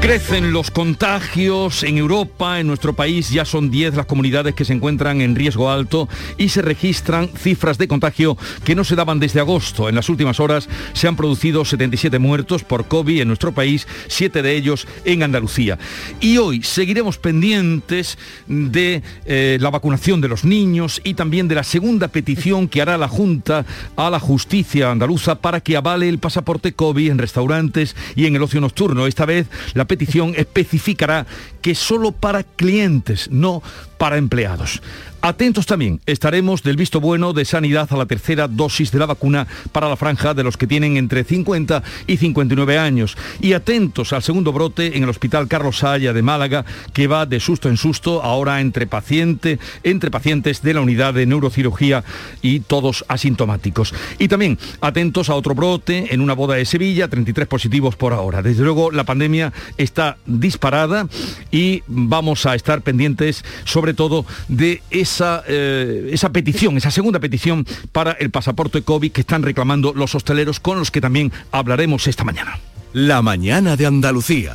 Crecen los contagios en Europa, en nuestro país ya son 10 las comunidades que se encuentran en riesgo alto y se registran cifras de contagio que no se daban desde agosto. En las últimas horas se han producido 77 muertos por COVID en nuestro país, 7 de ellos en Andalucía. Y hoy seguiremos pendientes de eh, la vacunación de los niños y también de la segunda petición que hará la Junta a la justicia andaluza para que avale el pasaporte COVID en restaurantes y en el ocio nocturno. Esta vez la petición especificará que solo para clientes, no para empleados. Atentos también, estaremos del visto bueno de sanidad a la tercera dosis de la vacuna para la franja de los que tienen entre 50 y 59 años. Y atentos al segundo brote en el Hospital Carlos Saya de Málaga, que va de susto en susto ahora entre, paciente, entre pacientes de la unidad de neurocirugía y todos asintomáticos. Y también atentos a otro brote en una boda de Sevilla, 33 positivos por ahora. Desde luego la pandemia está disparada y vamos a estar pendientes sobre todo de esa, eh, esa petición, esa segunda petición para el pasaporte COVID que están reclamando los hosteleros con los que también hablaremos esta mañana. La mañana de Andalucía.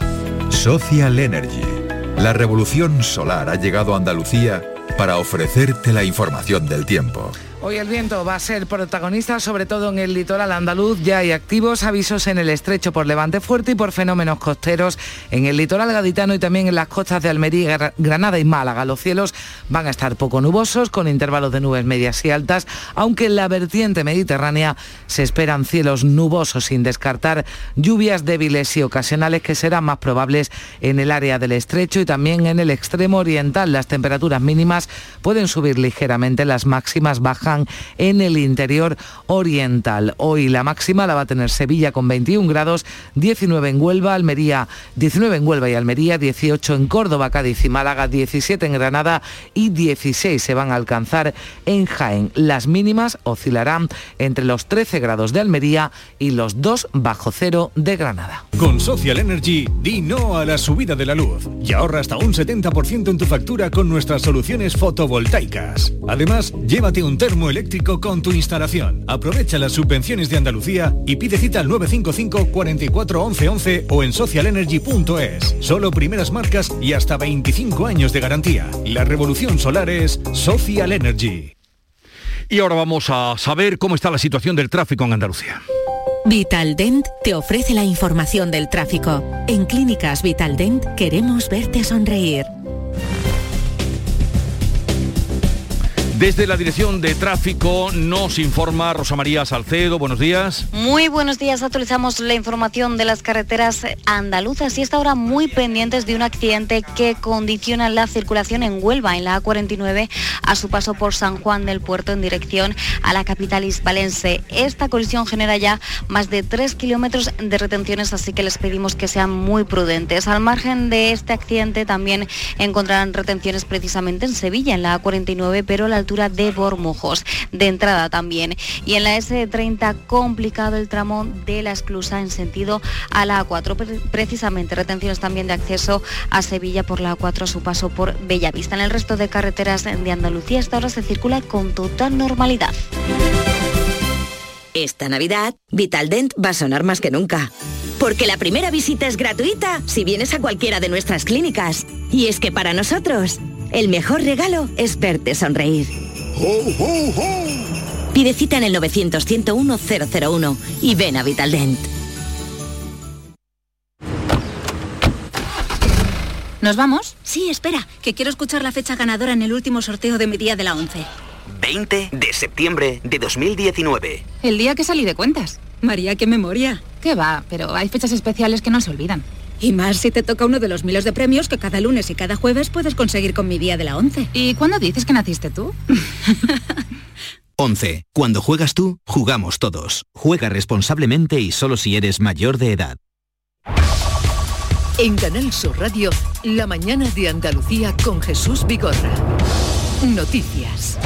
Social Energy. La revolución solar ha llegado a Andalucía para ofrecerte la información del tiempo. Hoy el viento va a ser protagonista, sobre todo en el litoral andaluz. Ya hay activos avisos en el estrecho por levante fuerte y por fenómenos costeros en el litoral gaditano y también en las costas de Almería, Granada y Málaga. Los cielos van a estar poco nubosos, con intervalos de nubes medias y altas, aunque en la vertiente mediterránea se esperan cielos nubosos, sin descartar lluvias débiles y ocasionales que serán más probables en el área del estrecho y también en el extremo oriental. Las temperaturas mínimas pueden subir ligeramente, las máximas en el interior oriental. Hoy la máxima la va a tener Sevilla con 21 grados, 19 en Huelva, Almería, 19 en Huelva y Almería, 18 en Córdoba, Cádiz y Málaga, 17 en Granada y 16 se van a alcanzar en Jaén. Las mínimas oscilarán entre los 13 grados de Almería y los 2 bajo cero de Granada. Con Social Energy, di no a la subida de la luz y ahorra hasta un 70% en tu factura con nuestras soluciones fotovoltaicas. Además, llévate un termo eléctrico con tu instalación. Aprovecha las subvenciones de Andalucía y pide cita al 955 44 11 11 o en socialenergy.es. Solo primeras marcas y hasta 25 años de garantía. La revolución solar es Social Energy. Y ahora vamos a saber cómo está la situación del tráfico en Andalucía. Vitaldent te ofrece la información del tráfico. En Clínicas Vitaldent queremos verte sonreír. Desde la Dirección de Tráfico nos informa Rosa María Salcedo. Buenos días. Muy buenos días. Actualizamos la información de las carreteras andaluzas y esta hora muy pendientes de un accidente que condiciona la circulación en Huelva, en la A49, a su paso por San Juan del Puerto en dirección a la capital hispalense. Esta colisión genera ya más de 3 kilómetros de retenciones, así que les pedimos que sean muy prudentes. Al margen de este accidente también encontrarán retenciones precisamente en Sevilla, en la A49, pero la altura de Bormujos, de entrada también. Y en la S30 complicado el tramo de la esclusa en sentido a la A4, precisamente retenciones también de acceso a Sevilla por la A4 a su paso por Bellavista. En el resto de carreteras de Andalucía esta hora se circula con total normalidad. Esta Navidad, Vitaldent va a sonar más que nunca. Porque la primera visita es gratuita si vienes a cualquiera de nuestras clínicas. Y es que para nosotros, el mejor regalo es verte sonreír. Pide cita en el 900-101-001 y ven a Vitaldent. ¿Nos vamos? Sí, espera. Que quiero escuchar la fecha ganadora en el último sorteo de mi día de la 11. 20 de septiembre de 2019. El día que salí de cuentas. María, qué memoria. Qué va, pero hay fechas especiales que no se olvidan. Y más si te toca uno de los miles de premios que cada lunes y cada jueves puedes conseguir con mi día de la 11. ¿Y cuándo dices que naciste tú? 11. Cuando juegas tú, jugamos todos. Juega responsablemente y solo si eres mayor de edad. En Canal Sur Radio, la mañana de Andalucía con Jesús Vigorra. Noticias.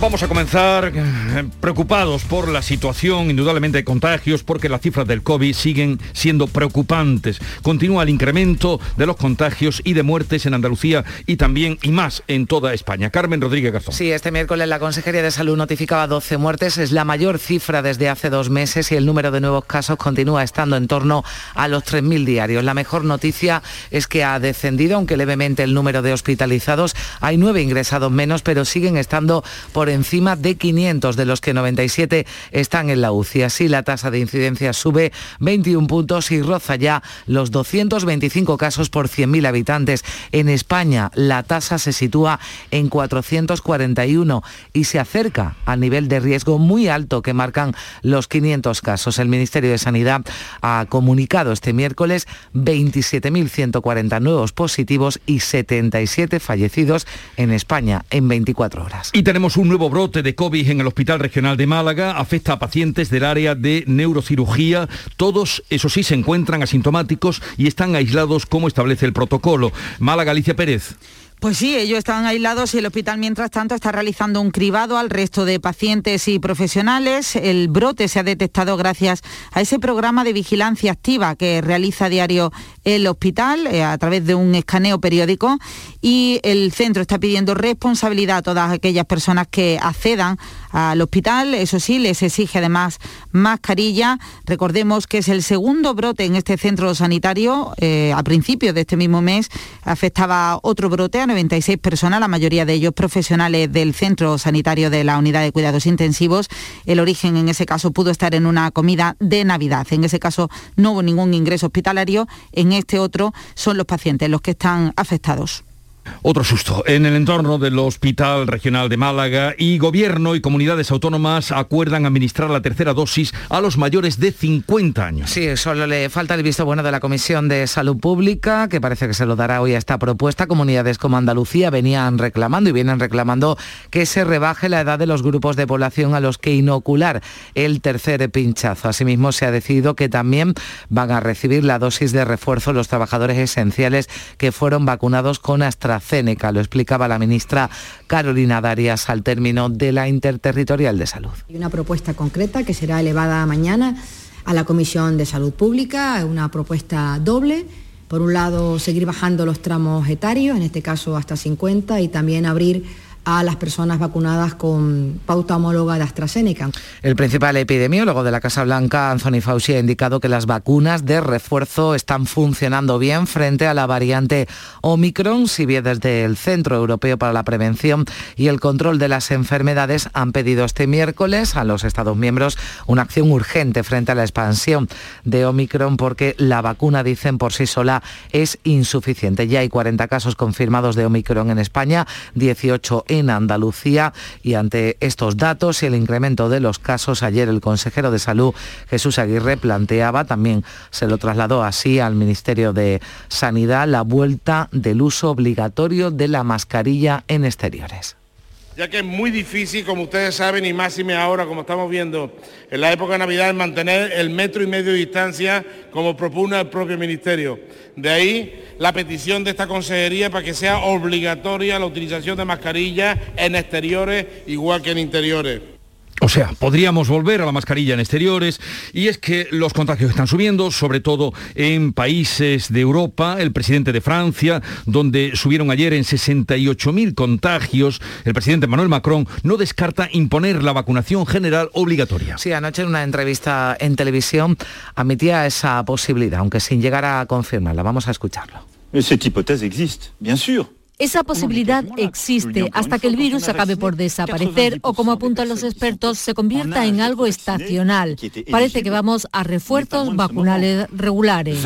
Vamos a comenzar eh, preocupados por la situación, indudablemente de contagios, porque las cifras del COVID siguen siendo preocupantes. Continúa el incremento de los contagios y de muertes en Andalucía y también y más en toda España. Carmen Rodríguez Garzón. Sí, este miércoles la Consejería de Salud notificaba 12 muertes, es la mayor cifra desde hace dos meses y el número de nuevos casos continúa estando en torno a los 3.000 diarios. La mejor noticia es que ha descendido, aunque levemente, el número de hospitalizados. Hay nueve ingresados menos, pero siguen estando por encima de 500, de los que 97 están en la UCI. Así la tasa de incidencia sube 21 puntos y roza ya los 225 casos por 100.000 habitantes. En España la tasa se sitúa en 441 y se acerca al nivel de riesgo muy alto que marcan los 500 casos. El Ministerio de Sanidad ha comunicado este miércoles 27.140 nuevos positivos y 77 fallecidos en España en 24 horas. Y tenemos un nuevo brote de COVID en el Hospital Regional de Málaga. Afecta a pacientes del área de neurocirugía. Todos, eso sí, se encuentran asintomáticos y están aislados como establece el protocolo. Málaga, Alicia Pérez. Pues sí, ellos están aislados y el hospital mientras tanto está realizando un cribado al resto de pacientes y profesionales. El brote se ha detectado gracias a ese programa de vigilancia activa que realiza a diario el hospital eh, a través de un escaneo periódico y el centro está pidiendo responsabilidad a todas aquellas personas que accedan al hospital. Eso sí, les exige además mascarilla. Recordemos que es el segundo brote en este centro sanitario. Eh, a principios de este mismo mes afectaba otro brote a 96 personas, la mayoría de ellos profesionales del centro sanitario de la unidad de cuidados intensivos. El origen en ese caso pudo estar en una comida de Navidad. En ese caso no hubo ningún ingreso hospitalario. Este otro son los pacientes los que están afectados. Otro susto. En el entorno del Hospital Regional de Málaga y gobierno y comunidades autónomas acuerdan administrar la tercera dosis a los mayores de 50 años. Sí, solo le falta el visto bueno de la Comisión de Salud Pública, que parece que se lo dará hoy a esta propuesta. Comunidades como Andalucía venían reclamando y vienen reclamando que se rebaje la edad de los grupos de población a los que inocular el tercer pinchazo. Asimismo, se ha decidido que también van a recibir la dosis de refuerzo los trabajadores esenciales que fueron vacunados con AstraZeneca Lo explicaba la ministra Carolina Darias al término de la Interterritorial de Salud. Hay una propuesta concreta que será elevada mañana a la Comisión de Salud Pública, una propuesta doble. Por un lado, seguir bajando los tramos etarios, en este caso hasta 50, y también abrir a las personas vacunadas con pauta homóloga de. El principal epidemiólogo de la Casa Blanca, Anthony Fauci, ha indicado que las vacunas de refuerzo están funcionando bien frente a la variante Omicron, si bien desde el Centro Europeo para la Prevención y el Control de las Enfermedades han pedido este miércoles a los Estados miembros una acción urgente frente a la expansión de Omicron porque la vacuna, dicen por sí sola, es insuficiente. Ya hay 40 casos confirmados de Omicron en España, 18 en Andalucía y ante estos datos y el incremento de los casos, ayer el consejero de Salud, Jesús Aguirre, planteaba, también se lo trasladó así al Ministerio de Sanidad, la vuelta del uso obligatorio de la mascarilla en exteriores ya que es muy difícil, como ustedes saben, y máxime ahora, como estamos viendo en la época de Navidad, mantener el metro y medio de distancia como propone el propio Ministerio. De ahí la petición de esta consejería para que sea obligatoria la utilización de mascarillas en exteriores igual que en interiores. O sea, podríamos volver a la mascarilla en exteriores y es que los contagios están subiendo, sobre todo en países de Europa, el presidente de Francia, donde subieron ayer en 68.000 contagios, el presidente Manuel Macron no descarta imponer la vacunación general obligatoria. Sí, anoche en una entrevista en televisión admitía esa posibilidad, aunque sin llegar a confirmarla. Vamos a escucharlo. Esa hipótesis existe, bien sûr. Esa posibilidad existe hasta que el virus acabe por desaparecer o, como apuntan los expertos, se convierta en algo estacional. Parece que vamos a refuerzos vacunales regulares.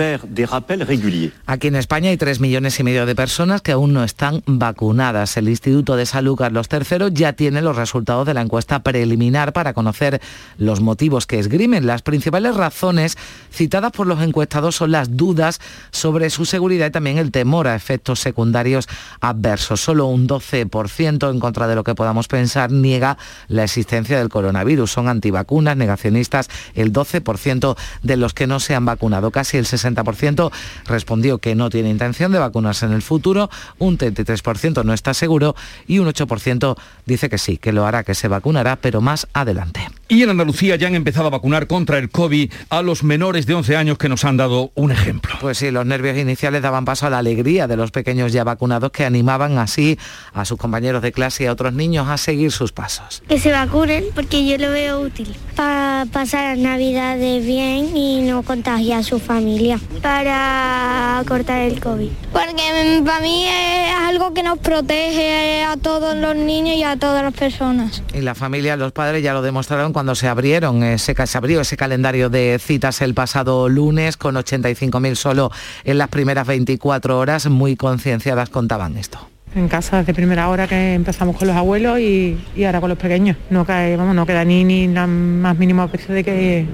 Aquí en España hay tres millones y medio de personas que aún no están vacunadas. El Instituto de Salud Carlos III ya tiene los resultados de la encuesta preliminar para conocer los motivos que esgrimen. Las principales razones citadas por los encuestados son las dudas sobre su seguridad y también el temor a efectos secundarios adversos. Solo un 12% en contra de lo que podamos pensar niega la existencia del coronavirus. Son antivacunas, negacionistas, el 12% de los que no se han vacunado. Casi el 60% respondió que no tiene intención de vacunarse en el futuro, un 33% no está seguro y un 8% dice que sí, que lo hará, que se vacunará, pero más adelante. Y en Andalucía ya han empezado a vacunar contra el COVID a los menores de 11 años que nos han dado un ejemplo. Pues sí, los nervios iniciales daban paso a la alegría de los pequeños ya vacunados que animaban así a sus compañeros de clase y a otros niños a seguir sus pasos. Que se vacunen porque yo lo veo útil para pasar las navidades bien y no contagiar a su familia, para cortar el COVID. Porque para mí es algo que nos protege a todos los niños y a todas las personas. Y la familia, los padres ya lo demostraron cuando se abrieron, ese, se abrió ese calendario de citas el pasado lunes con 85.000 solo en las primeras 24 horas, muy concienciadas contaban esto en casa desde primera hora que empezamos con los abuelos y, ahora con los pequeños. No cae, vamos, no queda ni, ni la más mínima opción de que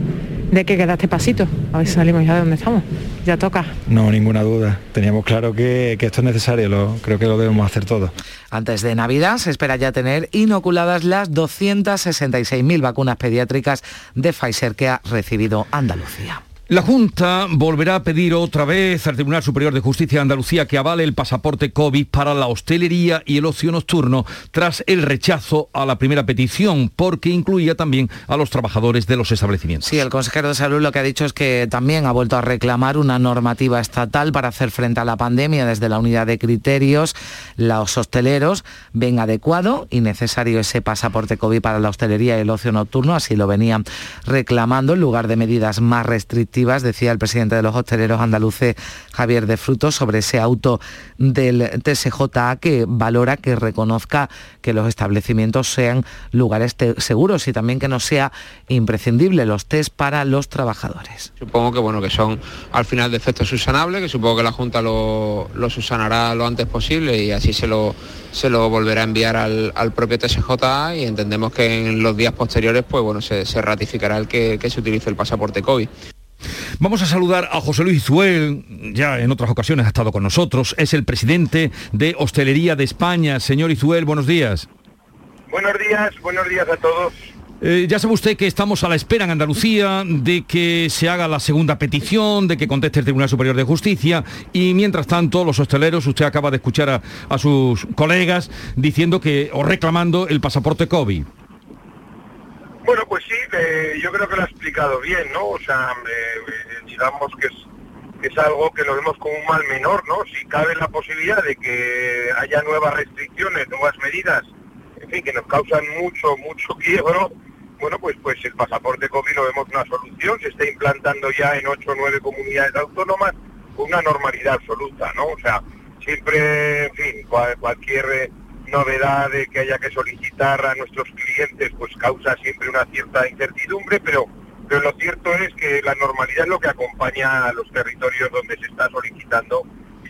de que queda este pasito. A ver si salimos ya de donde estamos. Ya toca. No, ninguna duda. Teníamos claro que, esto es necesario, lo, creo que lo debemos hacer todos. Antes de Navidad se espera ya tener inoculadas las 266.000 vacunas pediátricas de Pfizer que ha recibido Andalucía. La Junta volverá a pedir otra vez al Tribunal Superior de Justicia de Andalucía que avale el pasaporte COVID para la hostelería y el ocio nocturno tras el rechazo a la primera petición, porque incluía también a los trabajadores de los establecimientos. Sí, el consejero de Salud lo que ha dicho es que también ha vuelto a reclamar una normativa estatal para hacer frente a la pandemia desde la unidad de criterios. Los hosteleros ven adecuado y necesario ese pasaporte COVID para la hostelería y el ocio nocturno, así lo venían reclamando en lugar de medidas más restrictivas decía el presidente de los hosteleros andaluces, Javier de Frutos, sobre ese auto del TSJA que valora que reconozca que los establecimientos sean lugares seguros y también que no sea imprescindible los test para los trabajadores. Supongo que bueno que son al final de efectos subsanables, que supongo que la Junta lo, lo subsanará lo antes posible y así se lo, se lo volverá a enviar al, propio TSJA y entendemos que en los días posteriores pues bueno se, ratificará el que, que se utilice el pasaporte COVID. Vamos a saludar a José Luis Zuel, ya en otras ocasiones ha estado con nosotros, es el presidente de Hostelería de España. Señor Izuel, buenos días. Buenos días, buenos días a todos. Eh, ya sabe usted que estamos a la espera en Andalucía de que se haga la segunda petición, de que conteste el Tribunal Superior de Justicia y mientras tanto los hosteleros, usted acaba de escuchar a, a sus colegas diciendo que o reclamando el pasaporte COVID. Bueno, pues sí, eh, yo creo que lo ha explicado bien, ¿no? O sea, eh, digamos que es, es algo que lo vemos como un mal menor, ¿no? Si cabe la posibilidad de que haya nuevas restricciones, nuevas medidas, en fin, que nos causan mucho, mucho quiebro, bueno, pues, pues el pasaporte COVID lo vemos una solución, se está implantando ya en ocho o nueve comunidades autónomas una normalidad absoluta, ¿no? O sea, siempre, en fin, cualquier eh, novedad de que haya que solicitar a nuestros clientes pues causa siempre una cierta incertidumbre, pero, pero lo cierto es que la normalidad es lo que acompaña a los territorios donde se está solicitando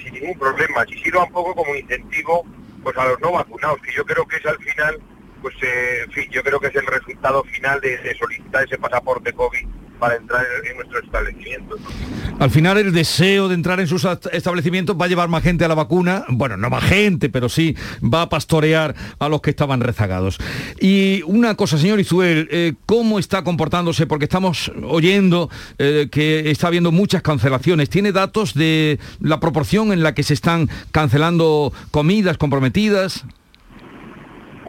sin ningún problema. Si sirva un poco como incentivo pues a los no vacunados, que yo creo que es al final, pues eh, fin, yo creo que es el resultado final de solicitar ese pasaporte COVID para entrar en nuestro establecimiento. Al final el deseo de entrar en sus establecimientos va a llevar más gente a la vacuna, bueno, no más gente, pero sí va a pastorear a los que estaban rezagados. Y una cosa, señor Izuel, eh, ¿cómo está comportándose? Porque estamos oyendo eh, que está habiendo muchas cancelaciones. ¿Tiene datos de la proporción en la que se están cancelando comidas comprometidas?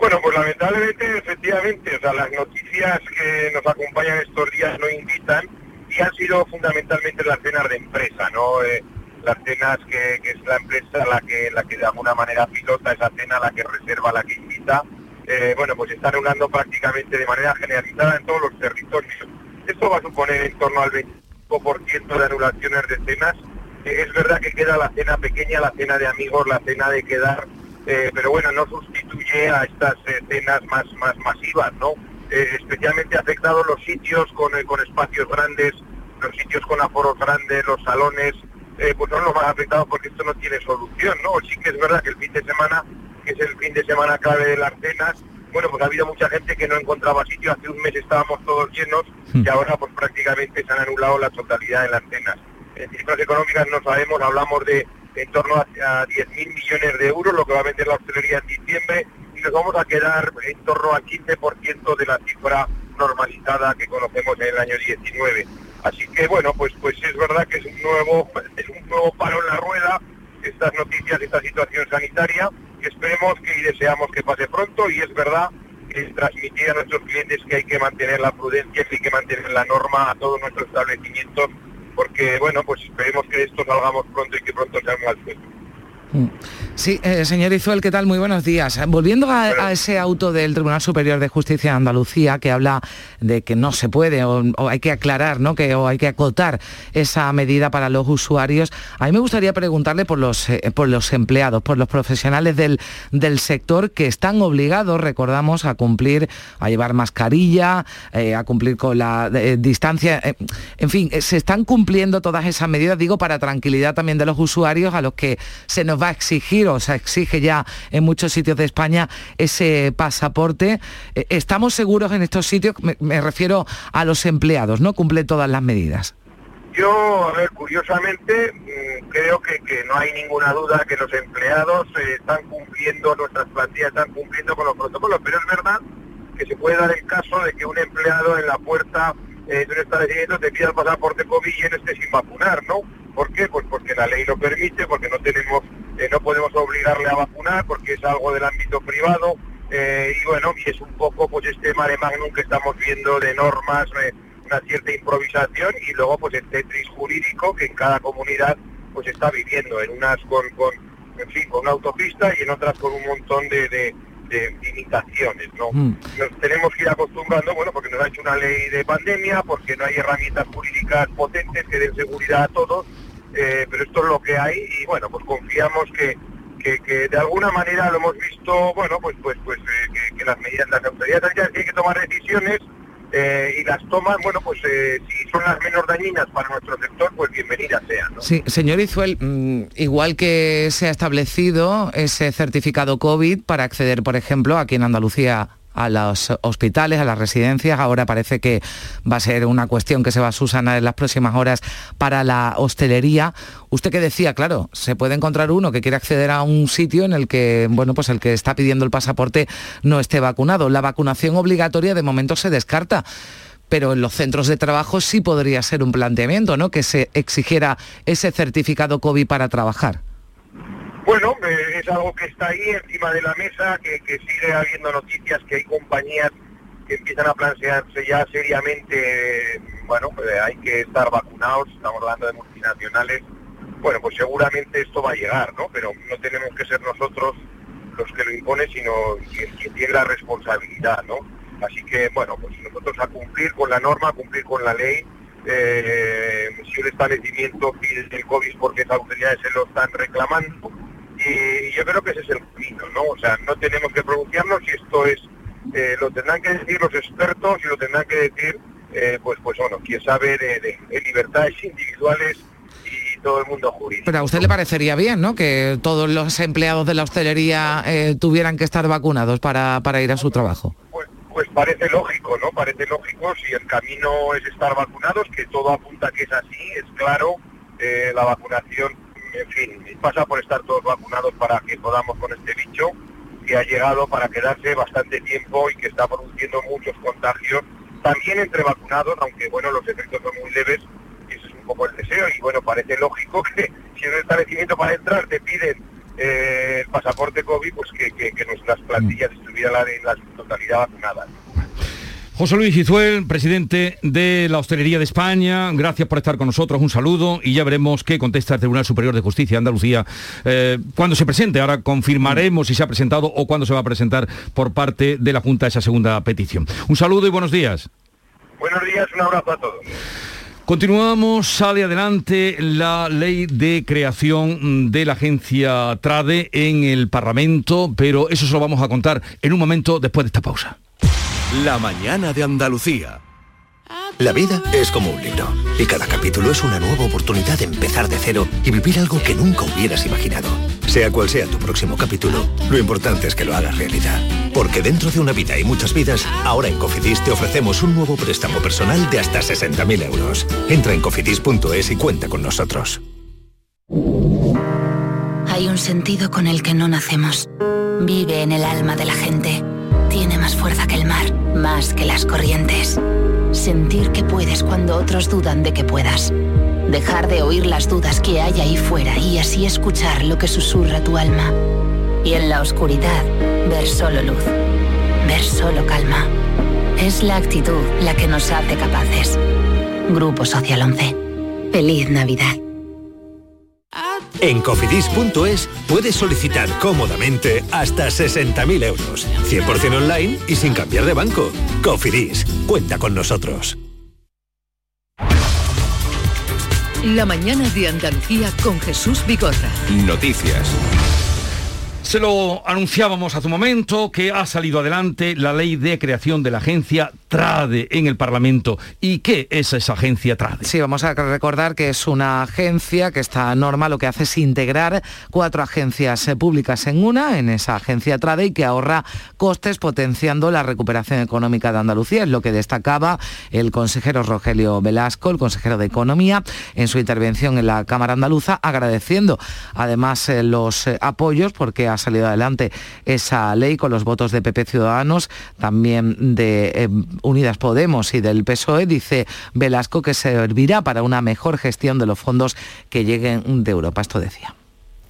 Bueno, pues lamentablemente, efectivamente, o sea, las noticias que nos acompañan estos días no invitan y han sido fundamentalmente las cenas de empresa, ¿no? Eh, las cenas que, es la empresa la que, la que de alguna manera pilota esa cena, la que reserva, la que invita, eh, bueno, pues están anulando prácticamente de manera generalizada en todos los territorios. Esto va a suponer en torno al 25% de anulaciones de cenas. Eh, es verdad que queda la cena pequeña, la cena de amigos, la cena de quedar eh, pero bueno, no sustituye a estas escenas más, más masivas, ¿no? Eh, especialmente afectados los sitios con, eh, con espacios grandes, los sitios con aforos grandes, los salones, pues son los más afectados porque esto no tiene solución, ¿no? Sí que es verdad que el fin de semana, que es el fin de semana clave de las cenas, bueno, pues ha habido mucha gente que no encontraba sitio, hace un mes estábamos todos llenos y ahora pues prácticamente se han anulado la totalidad de las cenas. En cifras económicas no sabemos, hablamos de en torno a, a 10.000 millones de euros, lo que va a vender la hostelería en diciembre, y nos vamos a quedar en torno al 15% de la cifra normalizada que conocemos en el año 19. Así que bueno, pues pues es verdad que es un nuevo es un nuevo paro en la rueda estas noticias, esta situación sanitaria, que esperemos que y deseamos que pase pronto y es verdad que transmitir a nuestros clientes que hay que mantener la prudencia, que hay que mantener la norma a todos nuestros establecimientos, porque bueno, pues esperemos que esto salgamos pronto y que pronto salga al. Sí, eh, señor Izuel, ¿qué tal? Muy buenos días. Volviendo a, a, ese auto del Tribunal Superior de Justicia de Andalucía que habla de que no se puede o, o, hay que aclarar, ¿no? Que o hay que acotar esa medida para los usuarios. A mí me gustaría preguntarle por los eh, por los empleados, por los profesionales del, del sector que están obligados, recordamos, a cumplir, a llevar mascarilla, eh, a cumplir con la eh, distancia. en fin, se están cumpliendo todas esas medidas, digo, para tranquilidad también de los usuarios a los que se nos va a exigir o se exige ya en muchos sitios de España ese pasaporte. Eh, ¿Estamos seguros en estos sitios? Me, refiero a los empleados, ¿no? Cumplen todas las medidas. Yo, a ver, curiosamente, mmm, creo que, que, no hay ninguna duda que los empleados eh, están cumpliendo, nuestras plantillas están cumpliendo con los protocolos, pero es verdad que se puede dar el caso de que un empleado en la puerta eh, de un establecimiento te pida el pasaporte COVID y en este sin vacunar, ¿no? ¿Por qué? Pues porque la ley lo permite, porque no tenemos, eh, no podemos obligarle a vacunar, porque es algo del ámbito privado, eh, y bueno, y es un poco pues este mare magnum que estamos viendo de normas, eh, una cierta improvisación, y luego pues el tetris jurídico que en cada comunidad pues está viviendo, en unas con, con en fin, con una autopista y en otras con un montón de, de de limitaciones, ¿no? Mm. Nos tenemos que ir acostumbrando, bueno, porque nos ha hecho una ley de pandemia, porque no hay herramientas jurídicas potentes que den seguridad a todos, eh, pero esto es lo que hay y bueno, pues confiamos que, que, de alguna manera lo hemos visto, bueno, pues pues pues eh, que, las medidas, las autoridades que hay que tomar decisiones eh, y las toman, bueno, pues si son las menos dañinas para nuestro sector, pues bienvenidas sean. Sí, señor Izuel, mmm, igual que se ha establecido ese certificado COVID para acceder, por ejemplo, aquí en Andalucía a los hospitales, a las residencias. Ahora parece que va a ser una cuestión que se va a subsanar en las próximas horas para la hostelería. Usted que decía, claro, se puede encontrar uno que quiere acceder a un sitio en el que, bueno, pues el que está pidiendo el pasaporte no esté vacunado. La vacunación obligatoria de momento se descarta pero en los centros de trabajo sí podría ser un planteamiento, ¿no? Que se exigiera ese certificado COVID para trabajar. Bueno, eh, es algo que está ahí encima de la mesa, que, sigue habiendo noticias, que hay compañías que empiezan a plantearse ya seriamente, bueno, pues hay que estar vacunados, estamos hablando de multinacionales. Bueno, pues seguramente esto va a llegar, ¿no? Pero no tenemos que ser nosotros los que lo imponen, sino quien, tiene la responsabilidad, ¿no? Así que, bueno, pues nosotros a cumplir con la norma, a cumplir con la ley, eh, si un establecimiento pide el COVID porque las autoridades se lo están reclamando, y yo creo que ese es el camino, ¿no? O sea, no tenemos que pronunciarnos si esto es, eh, lo tendrán que decir los expertos y lo tendrán que decir, eh, pues, pues bueno, quien sabe de, de, de, libertades individuales y todo el mundo jurídico. Pero a usted le parecería bien, ¿no? Que todos los empleados de la hostelería eh, tuvieran que estar vacunados para, para ir a su trabajo. Pues, pues parece lógico, ¿no? Parece lógico si el camino es estar vacunados, que todo apunta que es así, es claro, eh, la vacunación en fin, pasa por estar todos vacunados para que podamos con este bicho que ha llegado para quedarse bastante tiempo y que está produciendo muchos contagios, también entre vacunados, aunque bueno, los efectos son muy leves, y ese es un poco el deseo, y bueno, parece lógico que si en un establecimiento para entrar te piden eh, el pasaporte COVID, pues que, que, que nuestras plantillas estuvieran en la totalidad vacunadas. José Luis Izuel, presidente de la Hostelería de España, gracias por estar con nosotros, un saludo y ya veremos qué contesta el Tribunal Superior de Justicia de Andalucía eh, cuando se presente. Ahora confirmaremos si se ha presentado o cuándo se va a presentar por parte de la Junta esa segunda petición. Un saludo y buenos días. Buenos días, un abrazo a todos. Continuamos, sale adelante la ley de creación de la agencia TRADE en el Parlamento, pero eso se lo vamos a contar en un momento después de esta pausa. La mañana de Andalucía. La vida es como un libro y cada capítulo es una nueva oportunidad de empezar de cero y vivir algo que nunca hubieras imaginado. Sea cual sea tu próximo capítulo, lo importante es que lo hagas realidad. Porque dentro de una vida y muchas vidas, ahora en Cofidis te ofrecemos un nuevo préstamo personal de hasta 60.000 euros. Entra en cofidis.es y cuenta con nosotros. un sentido con el que no nacemos. Vive en el alma de la gente. Tiene más fuerza que el mar, más que las corrientes. Sentir que puedes cuando otros dudan de que puedas. Dejar de oír las dudas que hay ahí fuera y así escuchar lo que susurra tu alma. Y en la oscuridad, ver solo luz. Ver solo calma. Es la actitud la que nos hace capaces. Grupo Social 11. Feliz Navidad. En cofidis.es puedes solicitar cómodamente hasta 60.000 euros, 100% online y sin cambiar de banco. Cofidis, cuenta con nosotros. La mañana de Andalucía con Jesús Vigorra. Noticias. Se lo anunciábamos hace un momento que ha salido adelante la ley de creación de la agencia TRADE en el Parlamento. ¿Y qué es esa agencia TRADE? Sí, vamos a recordar que es una agencia que esta norma lo que hace es integrar cuatro agencias eh, públicas en una, en esa agencia TRADE, y que ahorra costes potenciando la recuperación económica de Andalucía. Es lo que destacaba el consejero Rogelio Velasco, el consejero de Economía, en su intervención en la Cámara Andaluza, agradeciendo además eh, los eh, apoyos porque ha salido adelante esa ley con los votos de PP Ciudadanos, también de Unidas Podemos y del PSOE, dice Velasco que servirá para una mejor gestión de los fondos que lleguen de Europa. Esto decía.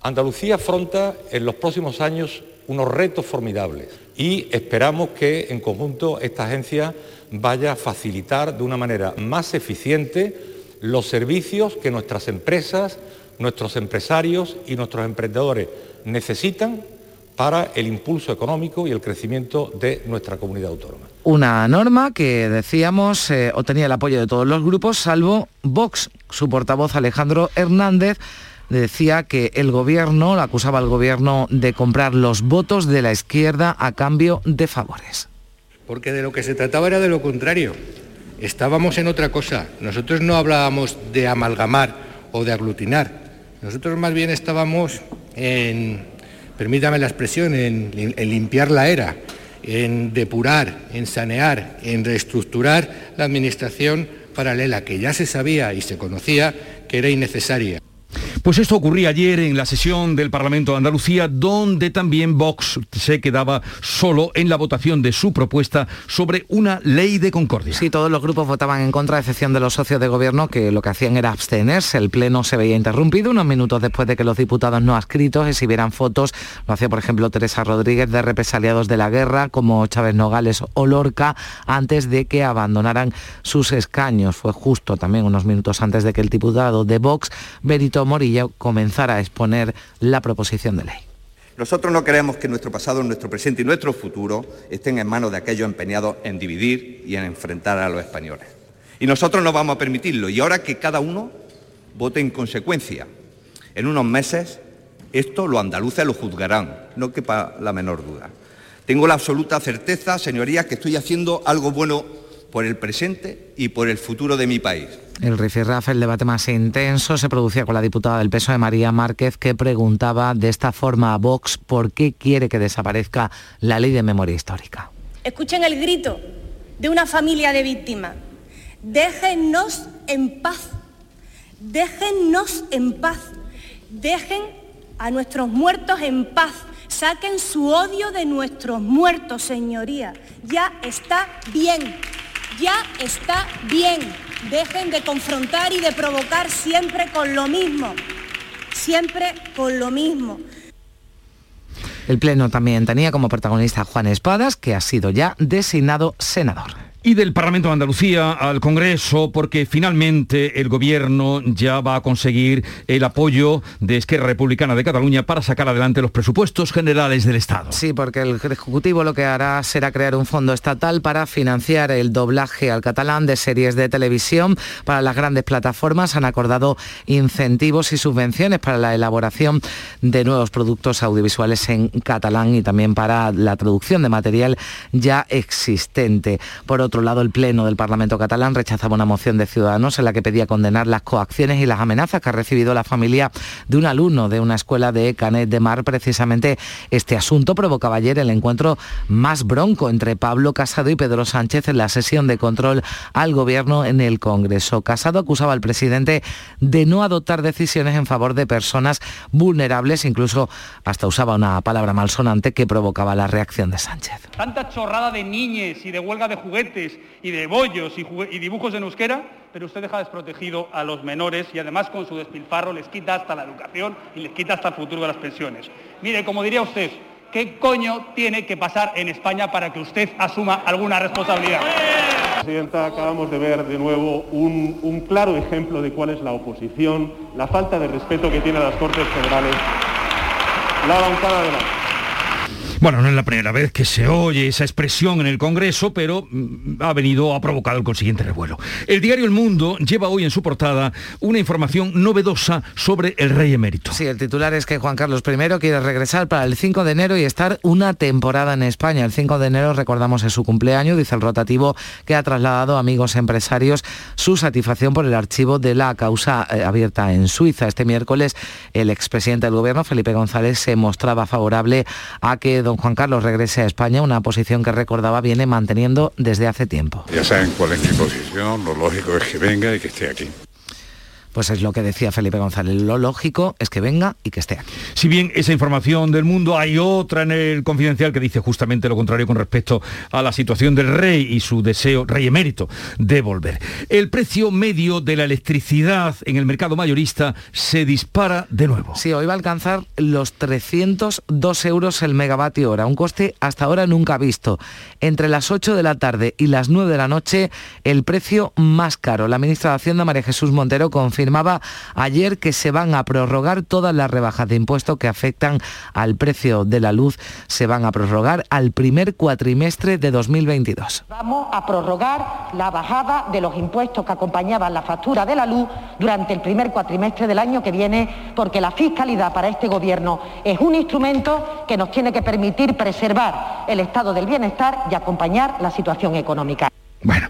Andalucía afronta en los próximos años unos retos formidables y esperamos que en conjunto esta agencia vaya a facilitar de una manera más eficiente los servicios que nuestras empresas, nuestros empresarios y nuestros emprendedores necesitan para el impulso económico y el crecimiento de nuestra comunidad autónoma. Una norma que decíamos eh, obtenía el apoyo de todos los grupos, salvo Vox. Su portavoz Alejandro Hernández decía que el gobierno, acusaba al gobierno de comprar los votos de la izquierda a cambio de favores. Porque de lo que se trataba era de lo contrario. Estábamos en otra cosa. Nosotros no hablábamos de amalgamar o de aglutinar. Nosotros más bien estábamos en, permítame la expresión, en, limpiar la era, en depurar, en sanear, en reestructurar la administración paralela que ya se sabía y se conocía que era innecesaria. Pues esto ocurría ayer en la sesión del Parlamento de Andalucía, donde también Vox se quedaba solo en la votación de su propuesta sobre una ley de concordia. Sí, todos los grupos votaban en contra, a excepción de los socios de gobierno, que lo que hacían era abstenerse. El pleno se veía interrumpido unos minutos después de que los diputados no adscritos exhibieran fotos. Lo hacía, por ejemplo, Teresa Rodríguez de represaliados de la guerra, como Chávez Nogales o Lorca, antes de que abandonaran sus escaños. Fue justo también unos minutos antes de que el diputado de Vox, Benito Morillo, comenzar a exponer la proposición de ley. Nosotros no queremos que nuestro pasado, nuestro presente y nuestro futuro estén en manos de aquellos empeñados en dividir y en enfrentar a los españoles. Y nosotros no vamos a permitirlo. Y ahora que cada uno vote en consecuencia, en unos meses esto los andaluces lo juzgarán, no quepa la menor duda. Tengo la absoluta certeza, señorías, que estoy haciendo algo bueno por el presente y por el futuro de mi país. El rifirrafe, el debate más intenso, se producía con la diputada del peso de María Márquez, que preguntaba de esta forma a Vox por qué quiere que desaparezca la ley de memoria histórica. Escuchen el grito de una familia de víctimas. Déjennos en paz. Déjennos en paz. Dejen a nuestros muertos en paz. Saquen su odio de nuestros muertos, señoría. Ya está bien. Ya está bien. Dejen de confrontar y de provocar siempre con lo mismo. Siempre con lo mismo. El Pleno también tenía como protagonista a Juan Espadas, que ha sido ya designado senador y del Parlamento de Andalucía al Congreso porque finalmente el Gobierno ya va a conseguir el apoyo de Esquerra Republicana de Cataluña para sacar adelante los presupuestos generales del Estado. Sí, porque el Ejecutivo lo que hará será crear un fondo estatal para financiar el doblaje al catalán de series de televisión. Para las grandes plataformas han acordado incentivos y subvenciones para la elaboración de nuevos productos audiovisuales en catalán y también para la traducción de material ya existente. Por lado, el Pleno del Parlamento catalán rechazaba una moción de Ciudadanos en la que pedía condenar las coacciones y las amenazas que ha recibido la familia de un alumno de una escuela de Canet de Mar. Precisamente este asunto provocaba ayer el encuentro más bronco entre Pablo Casado y Pedro Sánchez en la sesión de control al gobierno en el Congreso. Casado acusaba al presidente de no adoptar decisiones en favor de personas vulnerables, incluso hasta usaba una palabra malsonante que provocaba la reacción de Sánchez. Tanta chorrada de niñes y de huelga de juguetes y de bollos y, dibujos en euskera, pero usted deja desprotegido a los menores y además con su despilfarro les quita hasta la educación y les quita hasta el futuro de las pensiones. Mire, como diría usted, ¿qué coño tiene que pasar en España para que usted asuma alguna responsabilidad? Presidenta, acabamos de ver de nuevo un, claro ejemplo de cuál es la oposición, la falta de respeto que tiene a las Cortes Federales, la bancada de. Bueno, no es la primera vez que se oye esa expresión en el Congreso, pero mm, ha venido, ha provocado el consiguiente revuelo. El diario El Mundo lleva hoy en su portada una información novedosa sobre el rey emérito. Sí, el titular es que Juan Carlos I quiere regresar para el 5 de enero y estar una temporada en España. El 5 de enero, recordamos, es su cumpleaños, dice el rotativo, que ha trasladado a amigos empresarios su satisfacción por el archivo de la causa eh, abierta en Suiza. Este miércoles, el expresidente del gobierno, Felipe González, se mostraba favorable a que don Juan Carlos regrese a España, una posición que recordaba viene manteniendo desde hace tiempo. Ya saben cuál es mi posición, lo lógico es que venga y que esté aquí. Pues es lo que decía Felipe González. Lo lógico es que venga y que esté aquí. Si bien esa información del mundo, hay otra en el confidencial que dice justamente lo contrario con respecto a la situación del rey y su deseo, rey emérito, de volver. El precio medio de la electricidad en el mercado mayorista se dispara de nuevo. Sí, hoy va a alcanzar los 302 euros el megavatio hora, un coste hasta ahora nunca visto. Entre las 8 de la tarde y las 9 de la noche, el precio más caro. La ministra de Hacienda, María Jesús Montero, confirma afirmaba ayer que se van a prorrogar todas las rebajas de impuestos que afectan al precio de la luz, se van a prorrogar al primer cuatrimestre de 2022. Vamos a prorrogar la bajada de los impuestos que acompañaban la factura de la luz durante el primer cuatrimestre del año que viene, porque la fiscalidad para este Gobierno es un instrumento que nos tiene que permitir preservar el estado del bienestar y acompañar la situación económica. Bueno,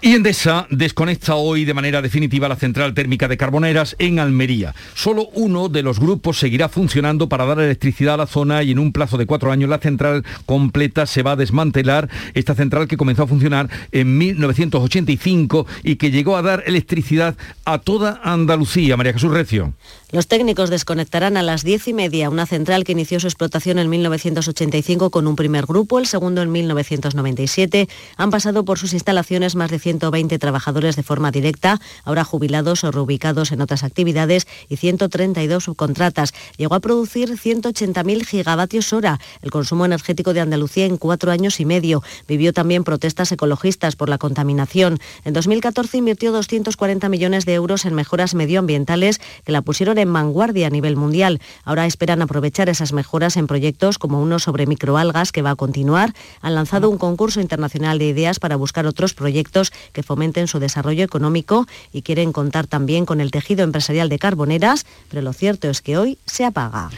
y Endesa desconecta hoy de manera definitiva la central térmica de Carboneras en Almería. Solo uno de los grupos seguirá funcionando para dar electricidad a la zona y en un plazo de cuatro años la central completa se va a desmantelar. Esta central que comenzó a funcionar en 1985 y que llegó a dar electricidad a toda Andalucía. María Jesús Recio. Los técnicos desconectarán a las diez y media una central que inició su explotación en 1985 con un primer grupo, el segundo en 1997. Han pasado por sus instalaciones más de 120 trabajadores de forma directa, ahora jubilados o reubicados en otras actividades y 132 subcontratas. Llegó a producir 180.000 gigavatios hora, el consumo energético de Andalucía en cuatro años y medio. Vivió también protestas ecologistas por la contaminación. En 2014 invirtió 240 millones de euros en mejoras medioambientales que la pusieron en vanguardia a nivel mundial. Ahora esperan aprovechar esas mejoras en proyectos como uno sobre microalgas que va a continuar. Han lanzado un concurso internacional de ideas para buscar otros proyectos que fomenten su desarrollo económico y quieren contar también con el tejido empresarial de carboneras, pero lo cierto es que hoy se apaga.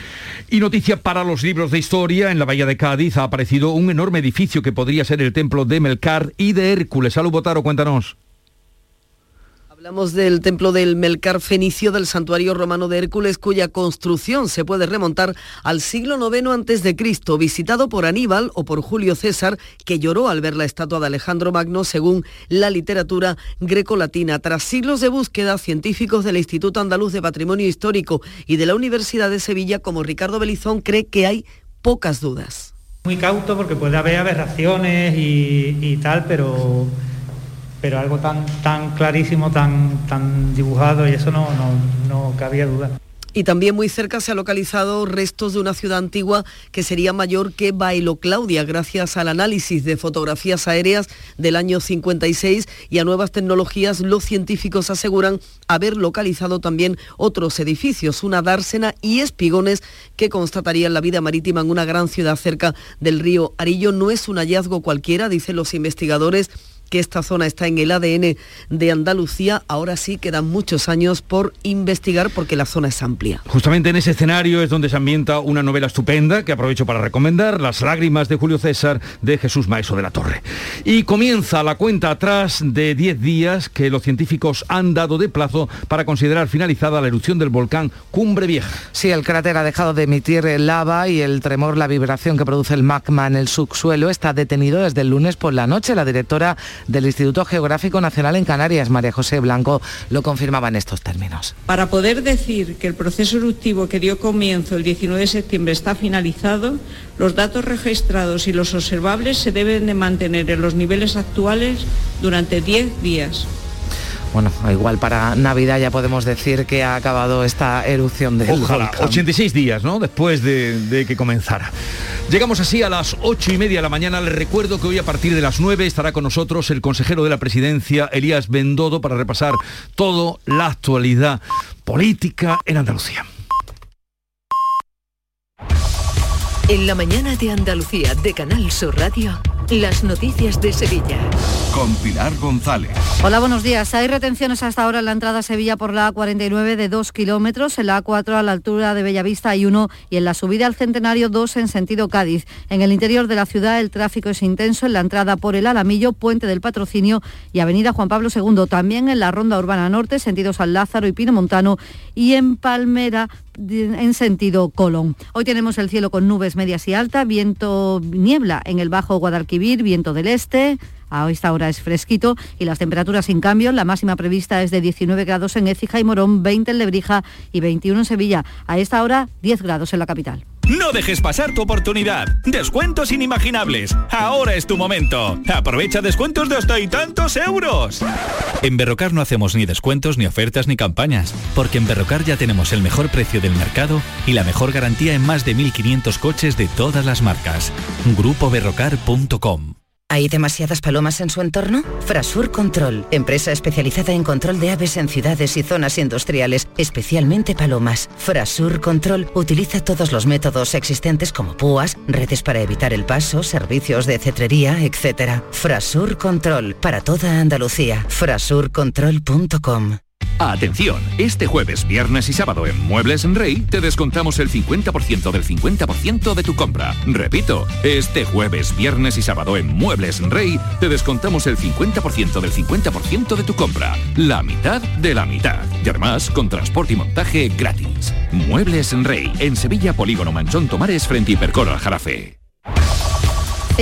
Y noticia para los libros de historia, en la bahía de Cádiz ha aparecido un enorme edificio que podría ser el templo de Melcar y de Hércules. Salud Botaro, cuéntanos. Hablamos del templo del Melcar fenicio del santuario romano de Hércules, cuya construcción se puede remontar al siglo IX a.C., visitado por Aníbal o por Julio César, que lloró al ver la estatua de Alejandro Magno, según la literatura grecolatina. Tras siglos de búsqueda, científicos del Instituto Andaluz de Patrimonio Histórico y de la Universidad de Sevilla, como Ricardo Belizón, cree que hay pocas dudas. Muy cauto porque puede haber aberraciones y, y tal, pero pero algo tan, tan clarísimo, tan, tan dibujado, y eso no, no, no cabía duda. Y también muy cerca se ha localizado restos de una ciudad antigua que sería mayor que Bailo Claudia, gracias al análisis de fotografías aéreas del año 56 y a nuevas tecnologías, los científicos aseguran haber localizado también otros edificios, una dársena y espigones que constatarían la vida marítima en una gran ciudad cerca del río Arillo. No es un hallazgo cualquiera, dicen los investigadores que esta zona está en el ADN de Andalucía. Ahora sí quedan muchos años por investigar porque la zona es amplia. Justamente en ese escenario es donde se ambienta una novela estupenda que aprovecho para recomendar, Las lágrimas de Julio César de Jesús Maeso de la Torre. Y comienza la cuenta atrás de 10 días que los científicos han dado de plazo para considerar finalizada la erupción del volcán Cumbre Vieja. Sí, el cráter ha dejado de emitir lava y el tremor, la vibración que produce el magma en el subsuelo está detenido desde el lunes por la noche. La directora del Instituto Geográfico Nacional en Canarias, María José Blanco, lo confirmaba en estos términos. Para poder decir que el proceso eruptivo que dio comienzo el 19 de septiembre está finalizado, los datos registrados y los observables se deben de mantener en los niveles actuales durante 10 días. Bueno, igual para Navidad ya podemos decir que ha acabado esta erupción de Ojalá, 86 días, ¿no? Después de, de, que comenzara. Llegamos así a las 8 y media de la mañana. Les recuerdo que hoy a partir de las 9 estará con nosotros el consejero de la presidencia, Elías Bendodo, para repasar toda la actualidad política en Andalucía. En la mañana de Andalucía de Canal Sur Radio. Las noticias de Sevilla. Con Pilar González. Hola, buenos días. Hay retenciones hasta ahora en la entrada a Sevilla por la A49 de 2 kilómetros, en la A4 a la altura de Bellavista hay uno y en la subida al Centenario 2 en sentido Cádiz. En el interior de la ciudad el tráfico es intenso en la entrada por el Alamillo, Puente del Patrocinio y Avenida Juan Pablo II. También en la Ronda Urbana Norte, sentido San Lázaro y Pino Montano y en Palmera en sentido Colón. Hoy tenemos el cielo con nubes medias y altas, viento niebla en el Bajo Viento del este. A esta hora es fresquito y las temperaturas sin cambio. La máxima prevista es de 19 grados en Écija y Morón, 20 en Lebrija y 21 en Sevilla. A esta hora 10 grados en la capital. No dejes pasar tu oportunidad. Descuentos inimaginables. Ahora es tu momento. Aprovecha descuentos de hasta y tantos euros. En Berrocar no hacemos ni descuentos, ni ofertas, ni campañas. Porque en Berrocar ya tenemos el mejor precio del mercado y la mejor garantía en más de 1.500 coches de todas las marcas. GrupoBerrocar.com ¿Hay demasiadas palomas en su entorno? Frasur Control, empresa especializada en control de aves en ciudades y zonas industriales, especialmente palomas. Frasur Control utiliza todos los métodos existentes como púas, redes para evitar el paso, servicios de cetrería, etc. Frasur Control, para toda Andalucía. Frasurcontrol.com Atención, este jueves, viernes y sábado en Muebles en Rey te descontamos el 50% del 50% de tu compra. Repito, este jueves, viernes y sábado en Muebles en Rey te descontamos el 50% del 50% de tu compra. La mitad de la mitad. Y además con transporte y montaje gratis. Muebles en Rey, en Sevilla Polígono Manchón Tomares frente Hipercor al Jarafe.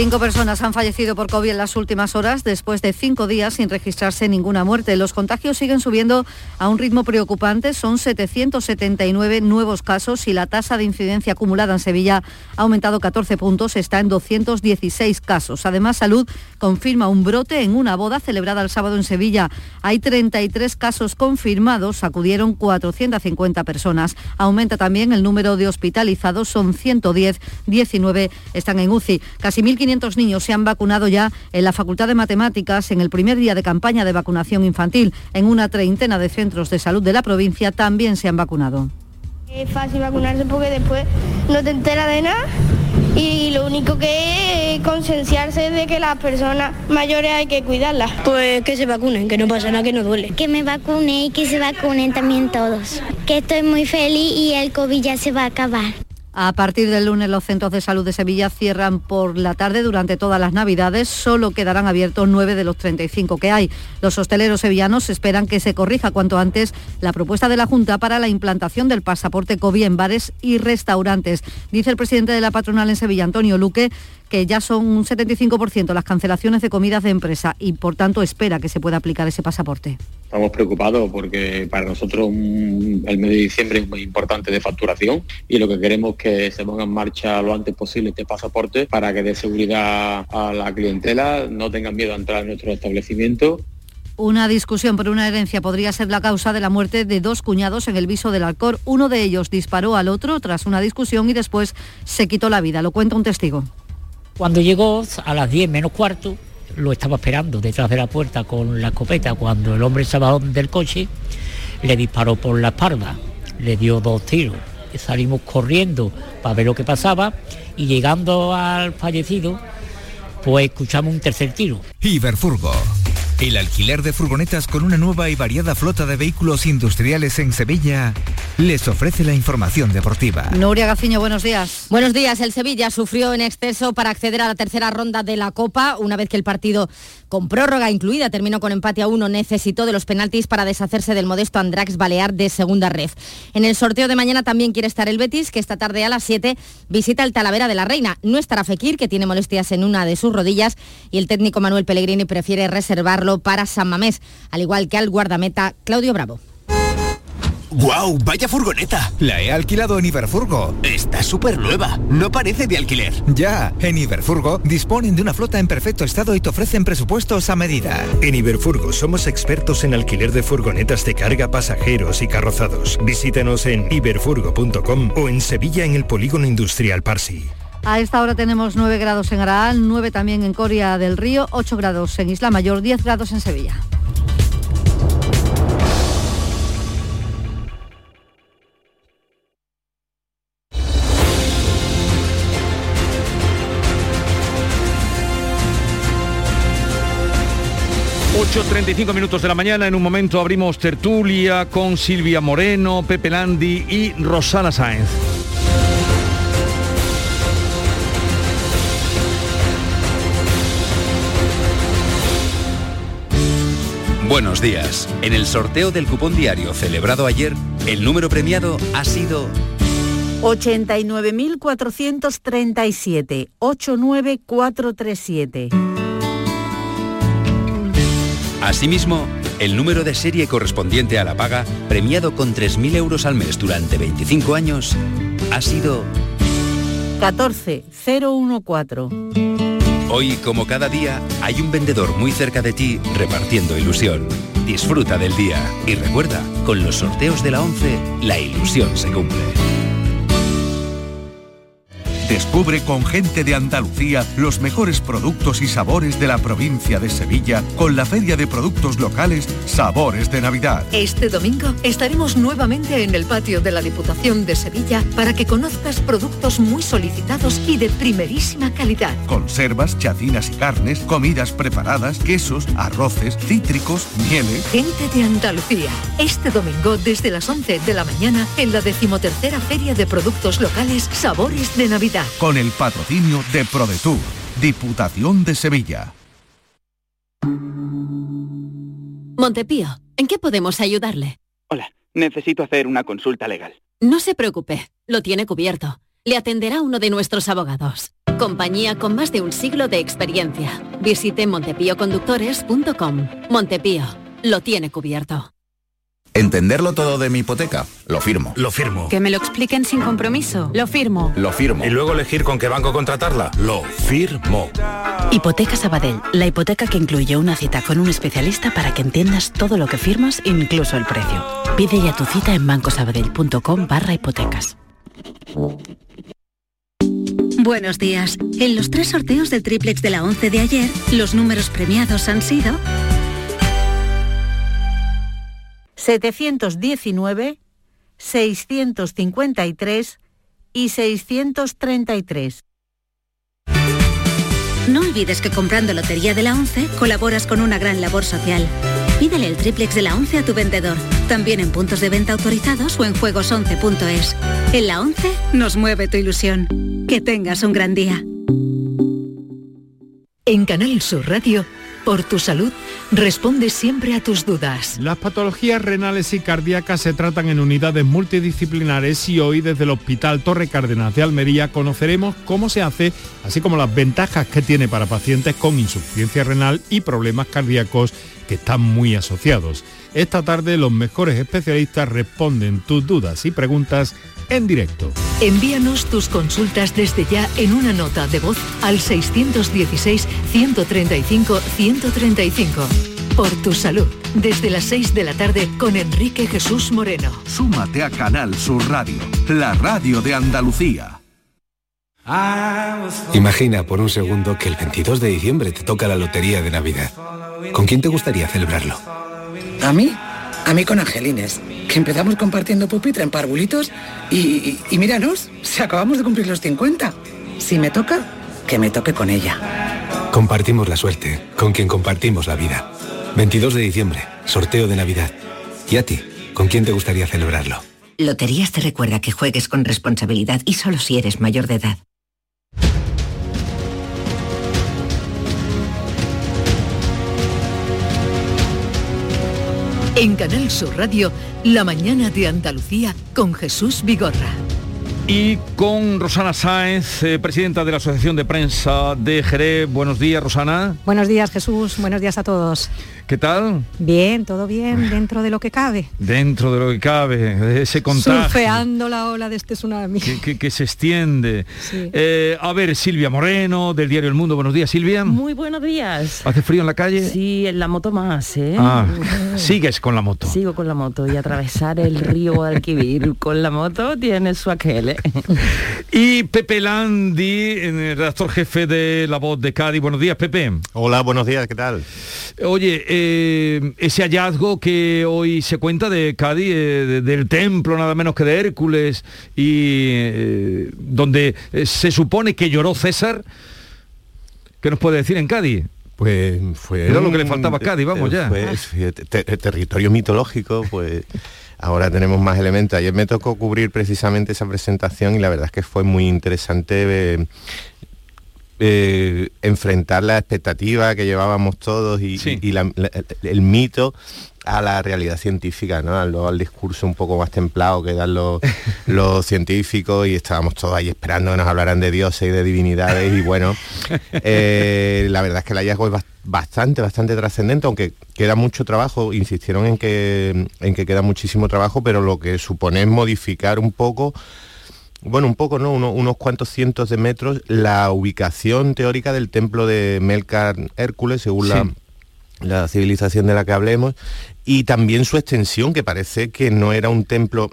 Cinco personas han fallecido por COVID en las últimas horas después de cinco días sin registrarse ninguna muerte. Los contagios siguen subiendo a un ritmo preocupante. Son 779 nuevos casos y la tasa de incidencia acumulada en Sevilla ha aumentado 14 puntos. Está en 216 casos. Además, Salud confirma un brote en una boda celebrada el sábado en Sevilla. Hay 33 casos confirmados. Acudieron 450 personas. Aumenta también el número de hospitalizados. Son 110. 19 están en UCI. Casi 1.500 niños se han vacunado ya en la Facultad de Matemáticas en el primer día de campaña de vacunación infantil. En una treintena de centros de salud de la provincia también se han vacunado. Es fácil vacunarse porque después no te entera de nada y lo único que es concienciarse de que las personas mayores hay que cuidarlas. Pues que se vacunen, que no pasa nada, que no duele. Que me vacune y que se vacunen también todos. Que estoy muy feliz y el COVID ya se va a acabar. A partir del lunes los centros de salud de Sevilla cierran por la tarde durante todas las Navidades. Solo quedarán abiertos nueve de los 35 que hay. Los hosteleros sevillanos esperan que se corrija cuanto antes la propuesta de la Junta para la implantación del pasaporte COVID en bares y restaurantes. Dice el presidente de la patronal en Sevilla, Antonio Luque, que ya son un 75% las cancelaciones de comidas de empresa y por tanto espera que se pueda aplicar ese pasaporte. Estamos preocupados porque para nosotros el mes de diciembre es muy importante de facturación y lo que queremos es que se ponga en marcha lo antes posible este pasaporte para que dé seguridad a la clientela, no tengan miedo a entrar en nuestro establecimiento una discusión por una herencia podría ser la causa de la muerte de dos cuñados en el viso del Alcor. Uno de ellos disparó al otro tras una discusión y después se quitó la vida. Lo cuenta un testigo. Cuando llegó a las 10 menos cuarto, lo estaba esperando detrás de la puerta con la escopeta. Cuando el hombre bajó del coche, le disparó por la espalda, le dio dos tiros. Salimos corriendo para ver lo que pasaba y llegando al fallecido, pues escuchamos un tercer tiro. Iberfurgo, el alquiler de furgonetas con una nueva y variada flota de vehículos industriales en Sevilla, les ofrece la información deportiva. Nuria Gaciño, buenos días. Buenos días. El Sevilla sufrió en exceso para acceder a la tercera ronda de la Copa, una vez que el partido con prórroga incluida terminó con empate a uno, necesitó de los penaltis para deshacerse del modesto Andrax Balear de segunda red. En el sorteo de mañana también quiere estar el Betis, que esta tarde a las 7 visita el Talavera de la Reina. No estará Fekir, que tiene molestias en una de sus rodillas, y el técnico Manuel Pellegrini prefiere reservarlo para San Mamés, al igual que al guardameta Claudio Bravo. ¡Guau! ¡Vaya furgoneta! La he alquilado en Iberfurgo. Está súper nueva. No parece de alquiler. Ya, en Iberfurgo disponen de una flota en perfecto estado y te ofrecen presupuestos a medida. En Iberfurgo somos expertos en alquiler de furgonetas de carga, pasajeros y carrozados. Visítanos en iberfurgo.com o en Sevilla en el Polígono Industrial Parsi. A esta hora tenemos 9 grados en Araal, 9 también en Coria del Río, 8 grados en Isla Mayor, 10 grados en Sevilla. ...8.35 minutos de la mañana... ...en un momento abrimos tertulia... ...con Silvia Moreno, Pepe Landi y Rosana Sáenz. Buenos días. En el sorteo del cupón diario celebrado ayer, el número premiado ha sido 89.437, 89437. Asimismo, el número de serie correspondiente a la paga, premiado con 3.000 euros al mes durante 25 años, ha sido 14014. Hoy, como cada día, hay un vendedor muy cerca de ti repartiendo ilusión. Disfruta del día y recuerda, con los sorteos de la 11, la ilusión se cumple. Descubre con gente de Andalucía los mejores productos y sabores de la provincia de Sevilla con la Feria de Productos Locales Sabores de Navidad. Este domingo estaremos nuevamente en el patio de la Diputación de Sevilla para que conozcas productos muy solicitados y de primerísima calidad. Conservas, chacinas y carnes, comidas preparadas, quesos, arroces, cítricos, mieles. Gente de Andalucía, este domingo desde las 11 de la mañana en la decimotercera Feria de Productos Locales Sabores de Navidad. Con el patrocinio de ProDetour, Diputación de Sevilla. Montepío, ¿en qué podemos ayudarle? Hola, necesito hacer una consulta legal. No se preocupe, lo tiene cubierto. Le atenderá uno de nuestros abogados. Compañía con más de un siglo de experiencia. Visite montepíoconductores.com. Montepío, lo tiene cubierto. ¿Entenderlo todo de mi hipoteca? Lo firmo. Lo firmo. Que me lo expliquen sin compromiso. Lo firmo. Lo firmo. Y luego elegir con qué banco contratarla. Lo firmo. Hipoteca Sabadell, la hipoteca que incluye una cita con un especialista para que entiendas todo lo que firmas, incluso el precio. Pide ya tu cita en bancosabadell.com barra hipotecas. Buenos días. En los tres sorteos del triplex de la 11 de ayer, los números premiados han sido 719, 653 y 633. No olvides que comprando Lotería de la 11 colaboras con una gran labor social. Pídele el triplex de la 11 a tu vendedor, también en puntos de venta autorizados o en juegos11.es. En la 11 nos mueve tu ilusión. Que tengas un gran día. En Canal Sur Radio, por tu salud, responde siempre a tus dudas. Las patologías renales y cardíacas se tratan en unidades multidisciplinares y hoy desde el Hospital Torre Cárdenas de Almería conoceremos cómo se hace, así como las ventajas que tiene para pacientes con insuficiencia renal y problemas cardíacos que están muy asociados. Esta tarde los mejores especialistas responden tus dudas y preguntas en directo. Envíanos tus consultas desde ya en una nota de voz al 616-135-135. Por tu salud, desde las 6 de la tarde con Enrique Jesús Moreno. Súmate a Canal Sur Radio, la radio de Andalucía. Imagina por un segundo que el 22 de diciembre te toca la lotería de Navidad. ¿Con quién te gustaría celebrarlo? ¿A mí? A mí con Angelines, que empezamos compartiendo pupitre en parvulitos y, y, y míranos, si acabamos de cumplir los 50. Si me toca, que me toque con ella. Compartimos la suerte, con quien compartimos la vida. 22 de diciembre, sorteo de Navidad. ¿Y a ti? ¿Con quién te gustaría celebrarlo? Loterías te recuerda que juegues con responsabilidad y solo si eres mayor de edad. En Canal Sur Radio, La mañana de Andalucía con Jesús Vigorra. Y con Rosana Sáenz, eh, presidenta de la Asociación de Prensa de Jerez. Buenos días, Rosana. Buenos días, Jesús. Buenos días a todos. ¿Qué tal? Bien, todo bien, dentro de lo que cabe. Dentro de lo que cabe, ese contagio. Surfeando la ola de este tsunami. Que, se extiende. Eh, a ver, Silvia Moreno, del diario El Mundo. Buenos días, Silvia. Muy buenos días. ¿Hace frío en la calle? Sí, en la moto más, ¿eh? Ah, sigues con la moto. Sigo con la moto y atravesar el río Alquivir con la moto tiene su aquel, ¿eh? y Pepe Landi, el redactor jefe de La Voz de Cádiz. Buenos días, Pepe. Hola, buenos días, ¿qué tal? Oye, eh, ese hallazgo que hoy se cuenta de Cádiz, eh, del templo nada menos que de Hércules, y eh, donde se supone que lloró César, ¿qué nos puede decir en Cádiz? Pues fue... Era lo que le faltaba a Cádiz, vamos ya. territorio mitológico, pues ahora tenemos más elementos. Ayer me tocó cubrir precisamente esa presentación y la verdad es que fue muy interesante eh, enfrentar la expectativa que llevábamos todos y, el mito a la realidad científica, ¿no? Al, discurso un poco más templado que dan los, los, científicos y estábamos todos ahí esperando que nos hablaran de dioses y de divinidades y bueno, eh, la verdad es que el hallazgo es bastante, bastante trascendente, aunque queda mucho trabajo, insistieron en que, en que queda muchísimo trabajo, pero lo que supone es modificar un poco bueno, un poco, ¿no? unos cuantos cientos de metros, la ubicación teórica del templo de Melcar Hércules, según la, la civilización de la que hablemos, y también su extensión, que parece que no era un templo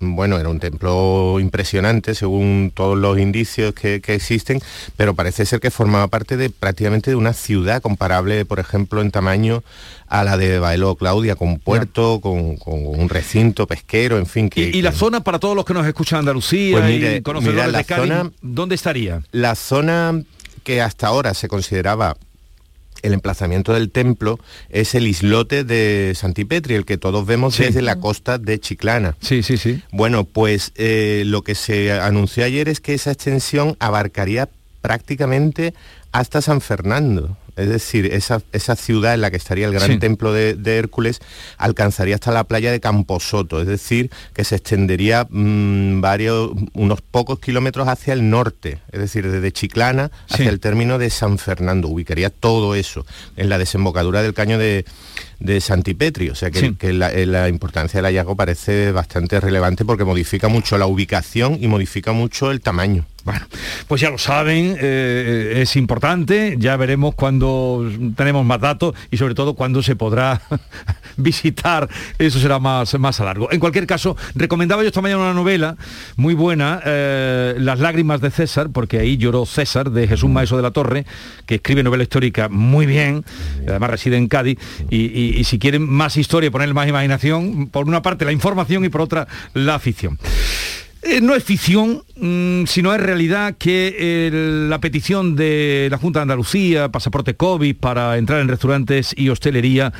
bueno, era un templo impresionante según todos los indicios que, existen, pero parece ser que formaba parte de prácticamente de una ciudad comparable, por ejemplo, en tamaño a la de Baelo Claudia, con puerto, con, un recinto pesquero, en fin. ¿Y, la zona para todos los que nos escuchan Andalucía pues y conocedores de Cádiz, ¿dónde estaría? La zona que hasta ahora se consideraba el emplazamiento del templo es el islote de Santipetri, el que todos vemos desde la costa de Chiclana. Sí, sí, sí. Bueno, pues eh, lo que se anunció ayer es que esa extensión abarcaría prácticamente hasta San Fernando. Es decir, esa, esa ciudad en la que estaría el gran templo de, Hércules alcanzaría hasta la playa de Camposoto, es decir, que se extendería mm, varios, unos pocos kilómetros hacia el norte, es decir, desde Chiclana hacia el término de San Fernando. Ubicaría todo eso en la desembocadura del caño de, de Santipetri, o sea que, eh, la, importancia del hallazgo parece bastante relevante porque modifica mucho la ubicación y modifica mucho el tamaño. Bueno, pues ya lo saben, eh, es importante, ya veremos cuando tenemos más datos y sobre todo cuándo se podrá visitar, eso será más, más a largo. En cualquier caso, recomendaba yo esta mañana una novela muy buena, eh, Las lágrimas de César, porque ahí lloró César, de Jesús Maeso de la Torre, que escribe novela histórica muy bien, además reside en Cádiz, y y, si quieren más historia, poner más imaginación, por una parte la información y por otra la ficción. Eh, no es ficción, mm, sino es realidad que la petición de la Junta de Andalucía, pasaporte COVID para entrar en restaurantes y hostelería,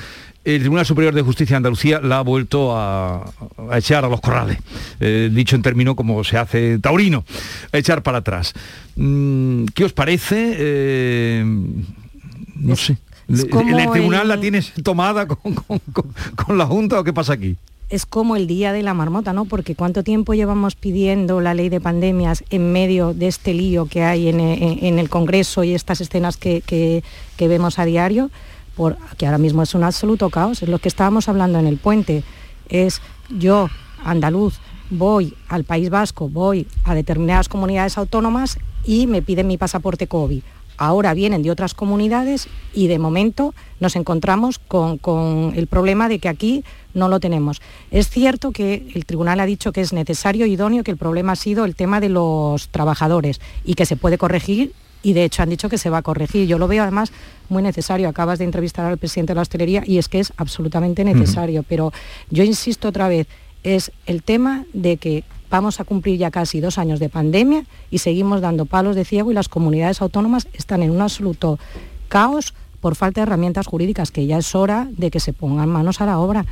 el Tribunal Superior de Justicia de Andalucía la ha vuelto a, echar a los corrales, eh, dicho en términos como se hace taurino, a echar para atrás. Mm, ¿Qué os parece? Eh, no sé. ¿El tribunal la tienes tomada con, la Junta o qué pasa aquí? es como el día de la marmota, ¿no? Porque cuánto tiempo llevamos pidiendo la ley de pandemias en medio de este lío que hay en, el Congreso y estas escenas que, vemos a diario, por, que ahora mismo es un absoluto caos. Es lo que estábamos hablando en el puente. Es yo, andaluz, voy al País Vasco, voy a determinadas comunidades autónomas y me piden mi pasaporte COVID ahora vienen de otras comunidades y de momento nos encontramos con, el problema de que aquí no lo tenemos. Es cierto que el tribunal ha dicho que es necesario y idóneo, que el problema ha sido el tema de los trabajadores y que se puede corregir y de hecho han dicho que se va a corregir. Yo lo veo además muy necesario. Acabas de entrevistar al presidente de la hostelería y es que es absolutamente necesario. Pero yo insisto otra vez, es el tema de que vamos a cumplir ya casi dos años de pandemia y seguimos dando palos de ciego y las comunidades autónomas están en un absoluto caos por falta de herramientas jurídicas, que ya es hora de que se pongan manos a la obra.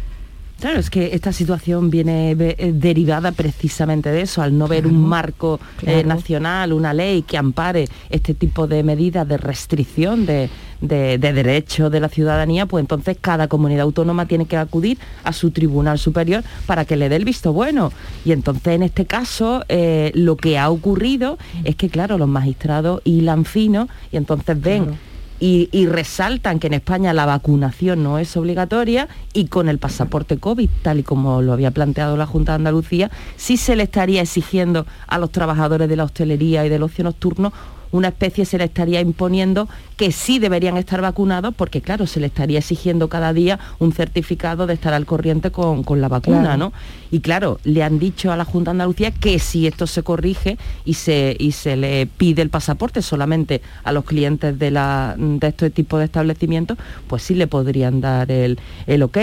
Claro, es que esta situación viene eh, derivada precisamente de eso, al no ver un marco eh, nacional, una ley que ampare este tipo de medidas de restricción de, de, derechos de la ciudadanía, pues entonces cada comunidad autónoma tiene que acudir a su tribunal superior para que le dé el visto bueno. Y entonces en este caso eh, lo que ha ocurrido es que, claro, los magistrados hilan fino y entonces ven y, resaltan que en España la vacunación no es obligatoria y con el pasaporte COVID, tal y como lo había planteado la Junta de Andalucía, sí se le estaría exigiendo a los trabajadores de la hostelería y del ocio nocturno una especie se le estaría imponiendo que sí deberían estar vacunados porque claro, se le estaría exigiendo cada día un certificado de estar al corriente con, la vacuna, ¿no? Y claro, le han dicho a la Junta de Andalucía que si esto se corrige y se, y se le pide el pasaporte solamente a los clientes de, la, de este tipo de establecimientos, pues sí le podrían dar el, el ok.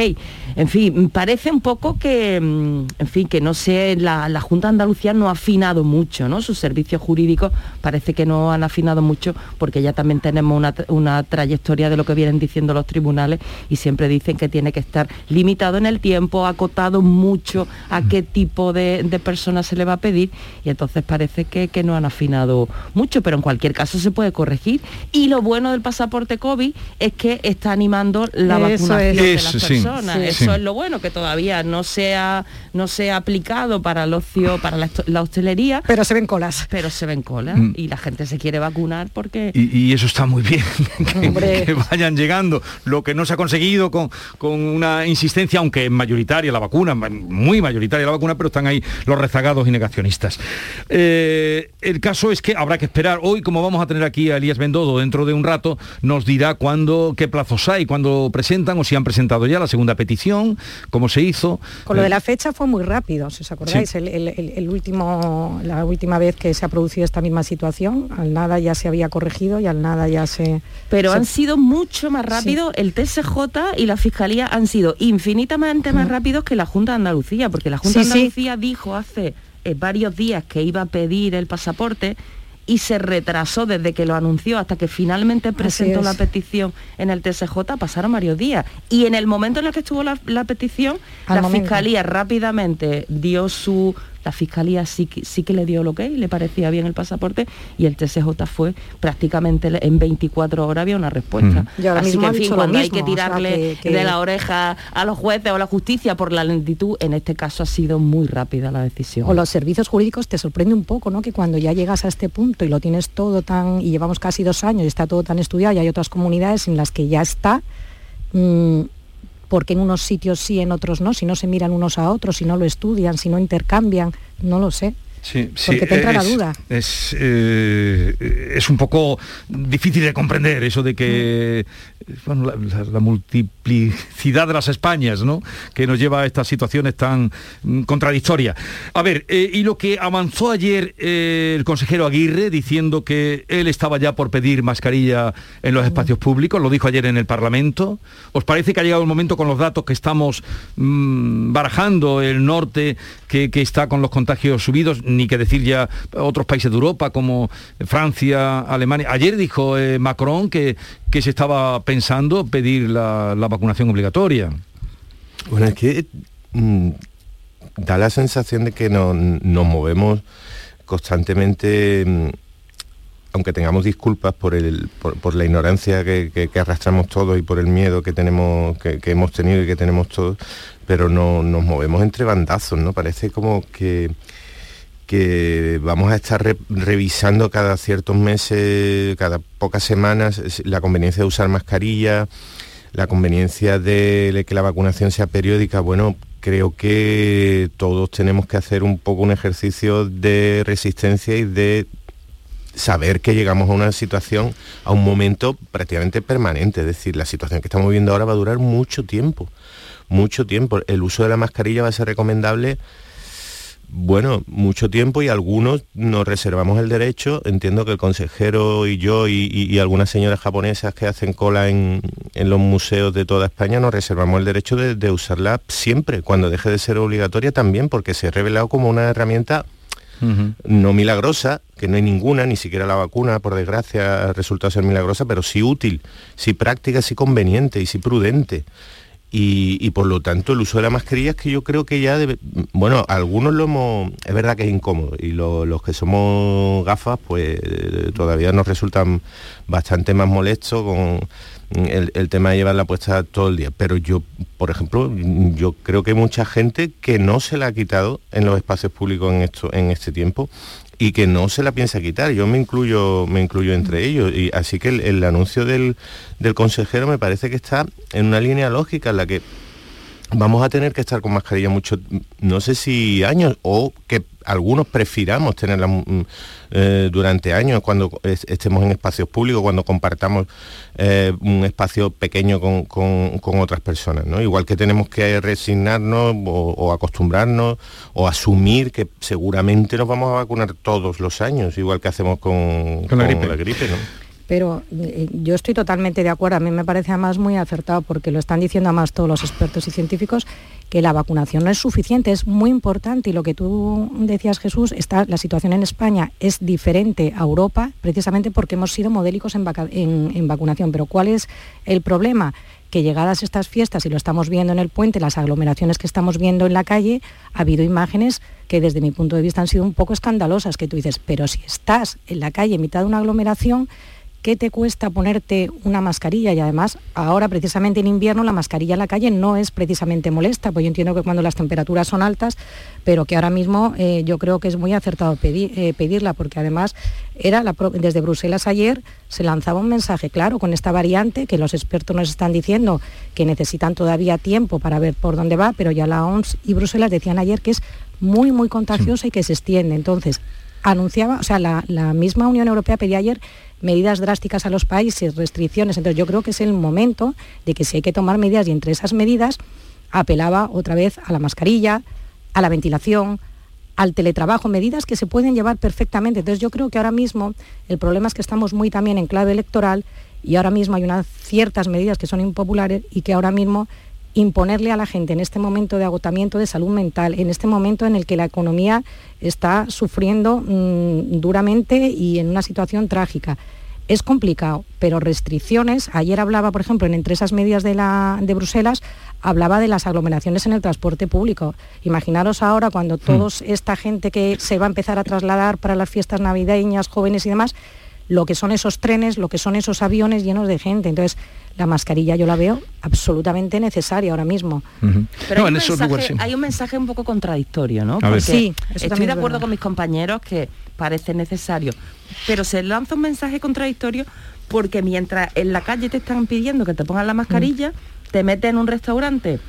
En fin, parece un poco que, mm, en fin, que no sé, la, la Junta de Andalucía no ha afinado mucho, ¿no? Sus servicios jurídicos parece que no han afinado mucho porque ya también tenemos una, trayectoria de lo que vienen diciendo los tribunales y siempre dicen que tiene que estar limitado en el tiempo, acotado mucho a qué tipo de, personas se le va a pedir y entonces parece que, no han afinado mucho, pero en cualquier caso se puede corregir. Y lo bueno del pasaporte COVID es que está animando la vacunación de las personas. Eso es lo bueno, que todavía no se ha, no se ha aplicado para el ocio, para la, hostelería. Pero se ven colas. Pero se ven colas mm. y la gente se quiere vacunar porque... Y, eso está muy bien, que, vayan llegando. Lo que no se ha conseguido con, con una insistencia, aunque mayoritaria la vacuna, muy mayoritaria la vacuna, pero están ahí los rezagados y negacionistas. Eh, el caso es que habrá que esperar. Hoy, como vamos a tener aquí a Elías Bendodo dentro de un rato, nos dirá cuándo, qué plazos hay, cuándo presentan o si han presentado ya la segunda petición, cómo se hizo. Con lo de la fecha fue muy rápido, si os acordáis, el, último, la última vez que se ha producido esta misma situación, al nada ya se había corregido y al nada ya se... Pero han sido mucho más rápidos, el TSJ y la Fiscalía han sido infinitamente más rápidos que la Junta de Andalucía, porque la Junta de Andalucía dijo hace eh, varios días que iba a pedir el pasaporte y se retrasó desde que lo anunció hasta que finalmente presentó la petición en el TSJ, pasaron varios días. Y en el momento en el que estuvo la, petición, la Fiscalía rápidamente dio su la Fiscalía sí, sí que le dio lo que le parecía bien el pasaporte y el TSJ fue prácticamente en 24 horas había una respuesta. Así que, en fin, cuando hay que tirarle de la oreja a los jueces o a la justicia por la lentitud, en este caso ha sido muy rápida la decisión. O los servicios jurídicos te sorprende un poco, ¿no? Que cuando ya llegas a este punto y lo tienes todo tan, y llevamos casi dos años y está todo tan estudiado y hay otras comunidades en las que ya está, mm, porque en unos sitios sí, en otros no, si no se miran unos a otros, si no lo estudian, si no intercambian, no lo sé. Sí, Porque te entra la duda. Es, eh, es, un poco difícil de comprender eso de que bueno, la, multiplicidad de las Españas, ¿no? Que nos lleva a estas situaciones tan mm, contradictorias. A ver, eh, y lo que avanzó ayer eh, el consejero Aguirre diciendo que él estaba ya por pedir mascarilla en los espacios públicos, lo dijo ayer en el Parlamento. ¿Os parece que ha llegado el momento con los datos que estamos mm, barajando, el norte que, está con los contagios subidos, ni que decir ya otros países de Europa como Francia, Alemania? Ayer dijo eh, Macron que, que se estaba pensando pedir la, vacunación obligatoria. Bueno, es que mm, da la sensación de que nos movemos constantemente, mm, aunque tengamos disculpas por, el, por, la ignorancia que, arrastramos todos y por el miedo que, tenemos, que, hemos tenido y que tenemos todos, pero no, nos movemos entre bandazos, ¿no? Parece como que que vamos a estar revisando cada ciertos meses, cada pocas semanas, la conveniencia de usar mascarilla, la conveniencia de que la vacunación sea periódica. Bueno, creo que todos tenemos que hacer un poco un ejercicio de resistencia y de saber que llegamos a una situación, a un momento prácticamente permanente. Es decir, la situación que estamos viendo ahora va a durar mucho tiempo, mucho tiempo. El uso de la mascarilla va a ser recomendable bueno, mucho tiempo y algunos nos reservamos el derecho, entiendo que el consejero y yo y, algunas señoras japonesas que hacen cola en, los museos de toda España nos reservamos el derecho de, usarla siempre, cuando deje de ser obligatoria también, porque se ha revelado como una herramienta no milagrosa, que no hay ninguna, ni siquiera la vacuna, por desgracia, ha resultado ser milagrosa, pero sí útil, sí práctica, sí conveniente y sí prudente. Y, por lo tanto el uso de la mascarilla es que yo creo que ya debe, bueno, algunos lo hemos, es verdad que es incómodo y los que somos gafas pues todavía nos resultan bastante más molestos con el, tema de llevarla puesta todo el día. Pero yo, por ejemplo, yo creo que hay mucha gente que no se la ha quitado en los espacios públicos en, esto, en este tiempo y que no se la piensa quitar. Yo me incluyo, me incluyo entre ellos. Y así que el, anuncio del, del, consejero me parece que está en una línea lógica en la que vamos a tener que estar con mascarilla mucho, no sé si años, o que algunos prefiramos tenerla mm, eh, durante años cuando estemos en espacios públicos, cuando compartamos eh, un espacio pequeño con, otras personas. ¿no? Igual que tenemos que resignarnos o, acostumbrarnos o asumir que seguramente nos vamos a vacunar todos los años, igual que hacemos con, la gripe. La gripe ¿no? Pero eh, yo estoy totalmente de acuerdo. A mí me parece además muy acertado porque lo están diciendo además todos los expertos y científicos que la vacunación no es suficiente, es muy importante y lo que tú decías Jesús, está, la situación en España es diferente a Europa precisamente porque hemos sido modélicos en, en vacunación. Pero ¿cuál es el problema? que llegadas estas fiestas, y lo estamos viendo en el puente, las aglomeraciones que estamos viendo en la calle, ha habido imágenes que desde mi punto de vista han sido un poco escandalosas, que tú dices, pero si estás en la calle en mitad de una aglomeración, ¿qué te cuesta ponerte una mascarilla? Y además, ahora precisamente en invierno la mascarilla en la calle no es precisamente molesta, pues yo entiendo que cuando las temperaturas son altas, pero que ahora mismo eh, yo creo que es muy acertado eh, pedirla, porque además era desde Bruselas ayer se lanzaba un mensaje claro con esta variante que los expertos nos están diciendo que necesitan todavía tiempo para ver por dónde va, pero ya la OMS y Bruselas decían ayer que es muy, muy contagiosa y que se extiende. Entonces, anunciaba, o sea, la, misma Unión Europea pedía ayer medidas drásticas a los países, restricciones. Entonces yo creo que es el momento de que si hay que tomar medidas y entre esas medidas apelaba otra vez a la mascarilla, a la ventilación, al teletrabajo, medidas que se pueden llevar perfectamente. Entonces yo creo que ahora mismo el problema es que estamos muy también en clave electoral y ahora mismo hay unas ciertas medidas que son impopulares y que ahora mismo imponerle a la gente en este momento de agotamiento de salud mental, en este momento en el que la economía está sufriendo mm, duramente y en una situación trágica. Es complicado, pero restricciones, ayer hablaba, por ejemplo, en entre esas medidas de, la, de Bruselas, hablaba de las aglomeraciones en el transporte público. Imaginaros ahora cuando hmm. toda esta gente que se va a empezar a trasladar para las fiestas navideñas, jóvenes y demás, lo que son esos trenes, lo que son esos aviones llenos de gente. Entonces, la mascarilla yo la veo absolutamente necesaria ahora mismo. Pero hay, un mensaje, un poco contradictorio, ¿no? Porque sí, estoy de acuerdo con mis compañeros que parece necesario, pero se lanza un mensaje contradictorio porque mientras en la calle te están pidiendo que te pongas la mascarilla, te metes en un restaurante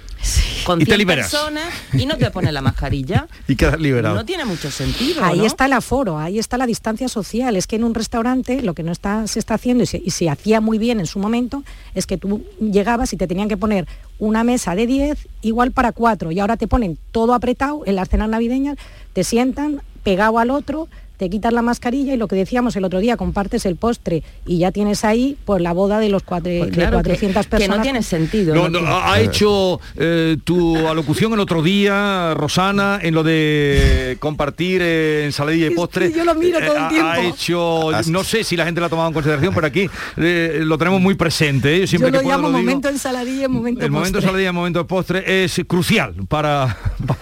con y personas y no te pones la mascarilla. y quedas liberado. No tiene mucho sentido. Ahí está el aforo, ahí está la distancia social. Es que en un restaurante lo que no está, se está haciendo y se, hacía muy bien en su momento es que tú llegabas y te tenían que poner una mesa de 10 igual para cuatro y ahora te ponen todo apretado en las cenas navideñas, te sientan pegado al otro, te quitas la mascarilla y lo que decíamos el otro día, compartes el postre y ya tienes ahí pues la boda de los cuatro, pues de 400 personas. Que no tiene sentido. ha hecho eh, tu alocución el otro día, Rosana, en lo de compartir eh, ensaladilla y postre. yo lo miro todo el eh, tiempo. Ha hecho, no sé si la gente lo ha tomado en consideración, pero aquí lo tenemos muy presente. Siempre yo lo llamo momento ensaladilla y momento El momento ensaladilla y momento de postre es crucial para,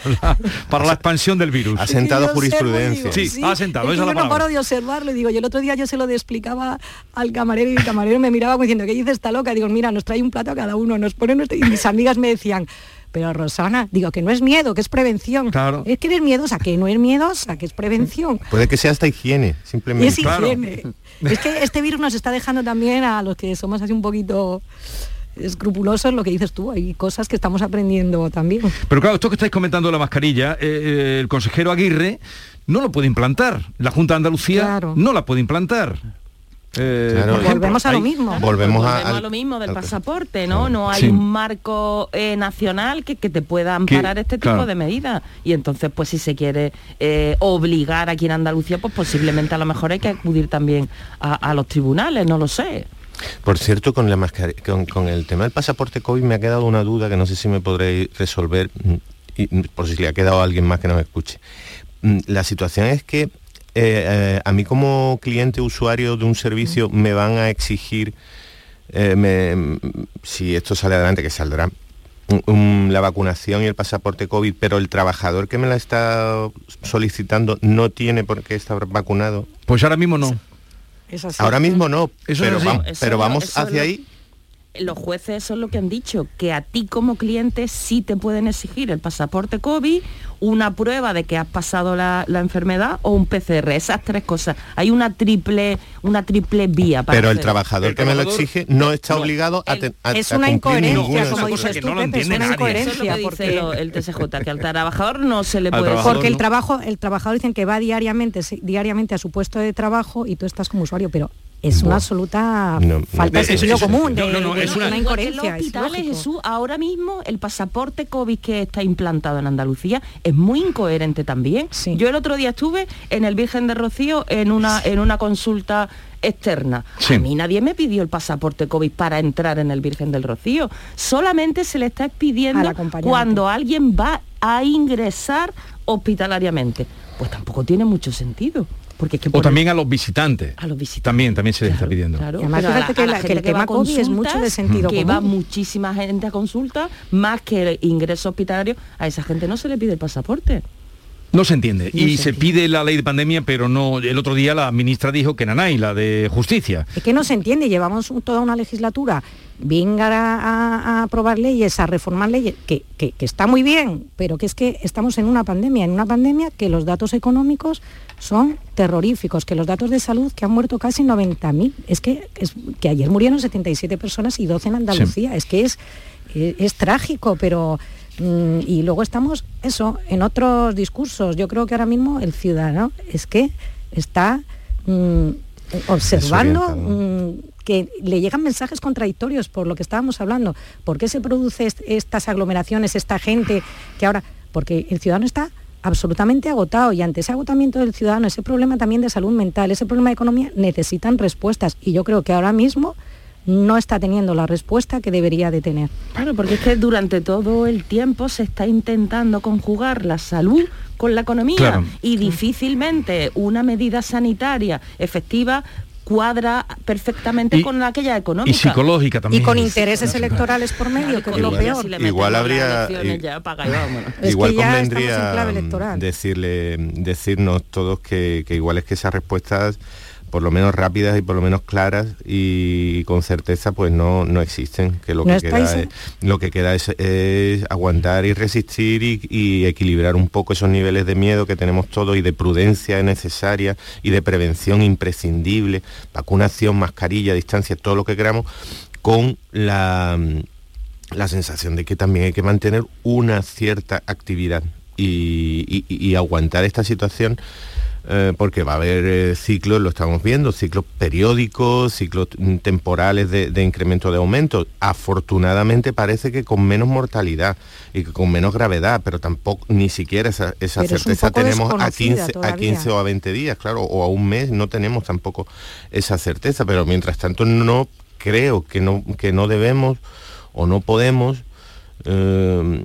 para, la, expansión del virus. Ha sentado jurisprudencia. Sí, ha sentado yo no paro de observarlo y digo, yo el otro día yo se lo explicaba al camarero y el camarero me miraba como diciendo, ¿qué dice esta loca? Digo, mira, nos trae un plato a cada uno, nos pone nuestro... Y mis amigas me decían, pero Rosana, digo que no es miedo, que es prevención. Claro. Es que eres miedosa, que no es miedosa, que es prevención. Puede que sea hasta higiene, simplemente. Es higiene. Es que este virus nos está dejando también a los que somos así un poquito escrupulosos lo que dices tú, hay cosas que estamos aprendiendo también. Pero claro, esto que estáis comentando de la mascarilla, eh, eh, el consejero Aguirre no lo puede implantar. La Junta de Andalucía no la puede implantar. Eh, volvemos a lo mismo. Volvemos, a, lo mismo del pasaporte, ¿no? No hay un marco eh, nacional que, te pueda amparar este tipo de medidas. Y entonces, pues si se quiere eh, obligar aquí en Andalucía, pues posiblemente a lo mejor hay que acudir también a, los tribunales, no lo sé. Por cierto, con, la con, con, el tema del pasaporte COVID me ha quedado una duda que no sé si me podréis resolver, mm, y, por si le ha quedado a alguien más que no me escuche. Mm, la situación es que eh, a mí como cliente usuario de un servicio me van a exigir, si esto sale adelante, que saldrá, la vacunación y el pasaporte COVID, pero el trabajador que me la está solicitando no tiene por qué estar vacunado. Pues ahora mismo no. Ahora mismo no, pero, pero vamos hacia ahí los jueces son lo que han dicho, que a ti como cliente sí te pueden exigir el pasaporte COVID, una prueba de que has pasado la, enfermedad o un PCR, esas tres cosas. Hay una triple, una triple vía para Pero el trabajador que me lo exige no está obligado a, a, Es una incoherencia, como dices tú, no Pepe, es una incoherencia. porque el TSJ, que al trabajador no se le puede... Porque el, trabajo, el trabajador dicen que va diariamente, diariamente a su puesto de trabajo y tú estás como usuario, pero es una absoluta falta de sentido común, es una, incoherencia. Jesús, ahora mismo el pasaporte COVID que está implantado en Andalucía es muy incoherente también. Yo el otro día estuve en el Virgen de Rocío en una, en una consulta externa. A mí nadie me pidió el pasaporte COVID para entrar en el Virgen del Rocío. Solamente se le está pidiendo cuando alguien va a ingresar hospitalariamente. Pues tampoco tiene mucho sentido o también a los visitantes. A los visitantes. También, también se les está pidiendo. que, el tema COVID es mucho de sentido que va muchísima gente a consulta, más que el ingreso hospitalario, a esa gente no se le pide el pasaporte. No se entiende. y se, pide la ley de pandemia, pero no. El otro día la ministra dijo que Nanay, la de justicia. Es que no se entiende. Llevamos toda una legislatura. Venga a, aprobar leyes, a reformar leyes, que, que, está muy bien, pero que es que estamos en una pandemia, en una pandemia que los datos económicos son terroríficos, que los datos de salud que han muerto casi 90.000, es que, es que ayer murieron 77 personas y 12 en Andalucía, es que es, es, trágico, pero... Mm, y luego estamos, eso, en otros discursos. Yo creo que ahora mismo el ciudadano es que está mm, observando mm, que le llegan mensajes contradictorios por lo que estábamos hablando. ¿Por qué se producen estas aglomeraciones, esta gente que ahora... Porque el ciudadano está absolutamente agotado y ante ese agotamiento del ciudadano, ese problema también de salud mental, ese problema de economía, necesitan respuestas. Y yo creo que ahora mismo no está teniendo la respuesta que debería de tener. Claro, porque es que durante todo el tiempo se está intentando conjugar la salud con la economía. Y difícilmente una medida sanitaria efectiva cuadra perfectamente con aquella económica. Y psicológica también. Y con intereses electorales por medio, que es lo peor. igual habría... igual convendría decirle, decirnos todos que, que igual es que esas respuestas por lo menos rápidas y por lo menos claras y con certeza pues no, no existen, que lo, que, queda es, lo que queda es, aguantar y resistir y, equilibrar un poco esos niveles de miedo que tenemos todos y de prudencia necesaria y de prevención imprescindible, vacunación, mascarilla, distancia, todo lo que queramos, con la, la sensación de que también hay que mantener una cierta actividad y aguantar esta situación eh, porque va a haber eh, ciclos, lo estamos viendo, ciclos periódicos, ciclos mm, temporales de, incremento de aumento. Afortunadamente parece que con menos mortalidad y con menos gravedad, pero tampoco ni siquiera esa, certeza tenemos a 15, a 15 o a 20 días, claro, o a un mes no tenemos tampoco esa certeza, pero mientras tanto no creo que no, que no debemos o no podemos eh,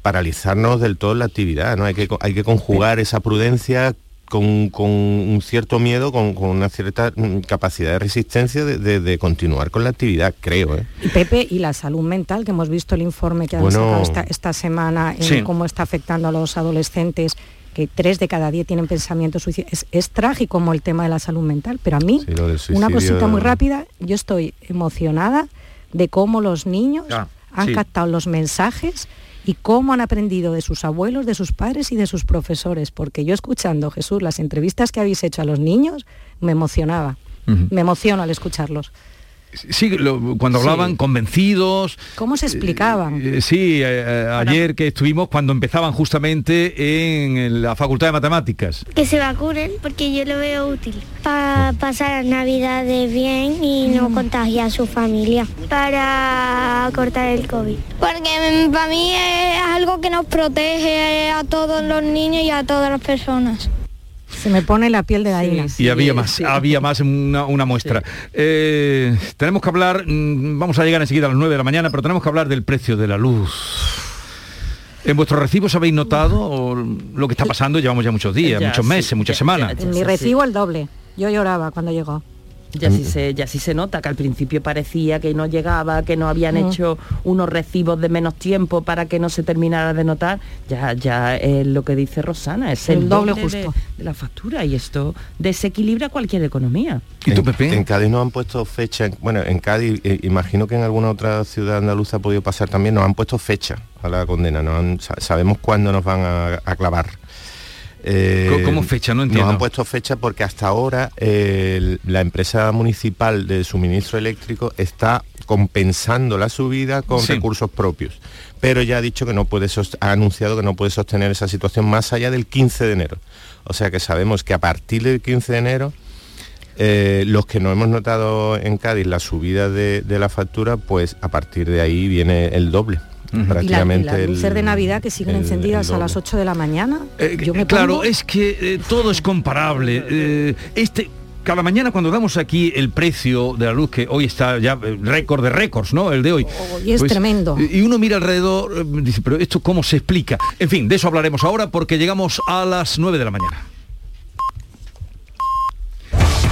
paralizarnos del todo la actividad, ¿no? Hay que, hay que conjugar esa prudencia con, un cierto miedo, con, una cierta mm, capacidad de resistencia de, continuar con la actividad, creo. ¿eh? Y Pepe, y la salud mental, que hemos visto el informe que han sacado esta, semana en cómo está afectando a los adolescentes que tres de cada diez tienen pensamientos suicidas. Es, trágico como el tema de la salud mental, pero a mí, una cosita muy rápida, yo estoy emocionada de cómo los niños ah, han captado los mensajes y cómo han aprendido de sus abuelos, de sus padres y de sus profesores, porque yo escuchando, Jesús, las entrevistas que habéis hecho a los niños, me emocionaba, me emociono al escucharlos. Sí, cuando hablaban convencidos. ¿Cómo se explicaban? Eh, eh, sí, eh, ayer que estuvimos cuando empezaban justamente en la Facultad de Matemáticas. Que se vacunen porque yo lo veo útil para pasar las navidades bien y no mm. contagiar a su familia, para cortar el COVID. Porque para mí es algo que nos protege a todos los niños y a todas las personas. Se me pone la piel de gallina. y había más, había más una, una muestra. Eh, tenemos que hablar, mm, vamos a llegar enseguida a las 9 de la mañana, pero tenemos que hablar del precio de la luz. ¿En vuestros recibos habéis notado lo que está pasando? Llevamos ya muchos días, muchos meses, muchas semanas. en mi recibo el doble. Yo lloraba cuando llegó. Ya sí, se, ya sí se nota que al principio parecía que no llegaba, que no habían mm. hecho unos recibos de menos tiempo para que no se terminara de notar. Ya, ya es lo que dice Rosana, es el, doble, justo de, la factura y esto desequilibra cualquier economía. ¿Y tú, Pepe? En, Cádiz no han puesto fecha, bueno, en Cádiz, eh, imagino que en alguna otra ciudad andaluza ha podido pasar también, nos han puesto fecha a la condena, no sabemos cuándo nos van a clavar eh, ¿Cómo fecha? No entiendo. Nos han puesto fecha porque hasta ahora la empresa municipal de suministro eléctrico está compensando la subida con recursos propios. Pero ya ha dicho que no puede ha anunciado que no puede sostener esa situación más allá del 15 de enero. O sea que sabemos que a partir del 15 de enero eh, los que no hemos notado en Cádiz la subida de, la factura, pues a partir de ahí viene el doble prácticamente. Y de Navidad que siguen encendidas a las 8 de la mañana. Eh, claro, es que eh, todo es comparable. este cada mañana cuando damos aquí el precio de la luz, que hoy está ya récord de récords, ¿no? El de hoy. Oh, y es pues, tremendo. Y uno mira alrededor, dice, pero esto cómo se explica. En fin, de eso hablaremos ahora porque llegamos a las 9 de la mañana.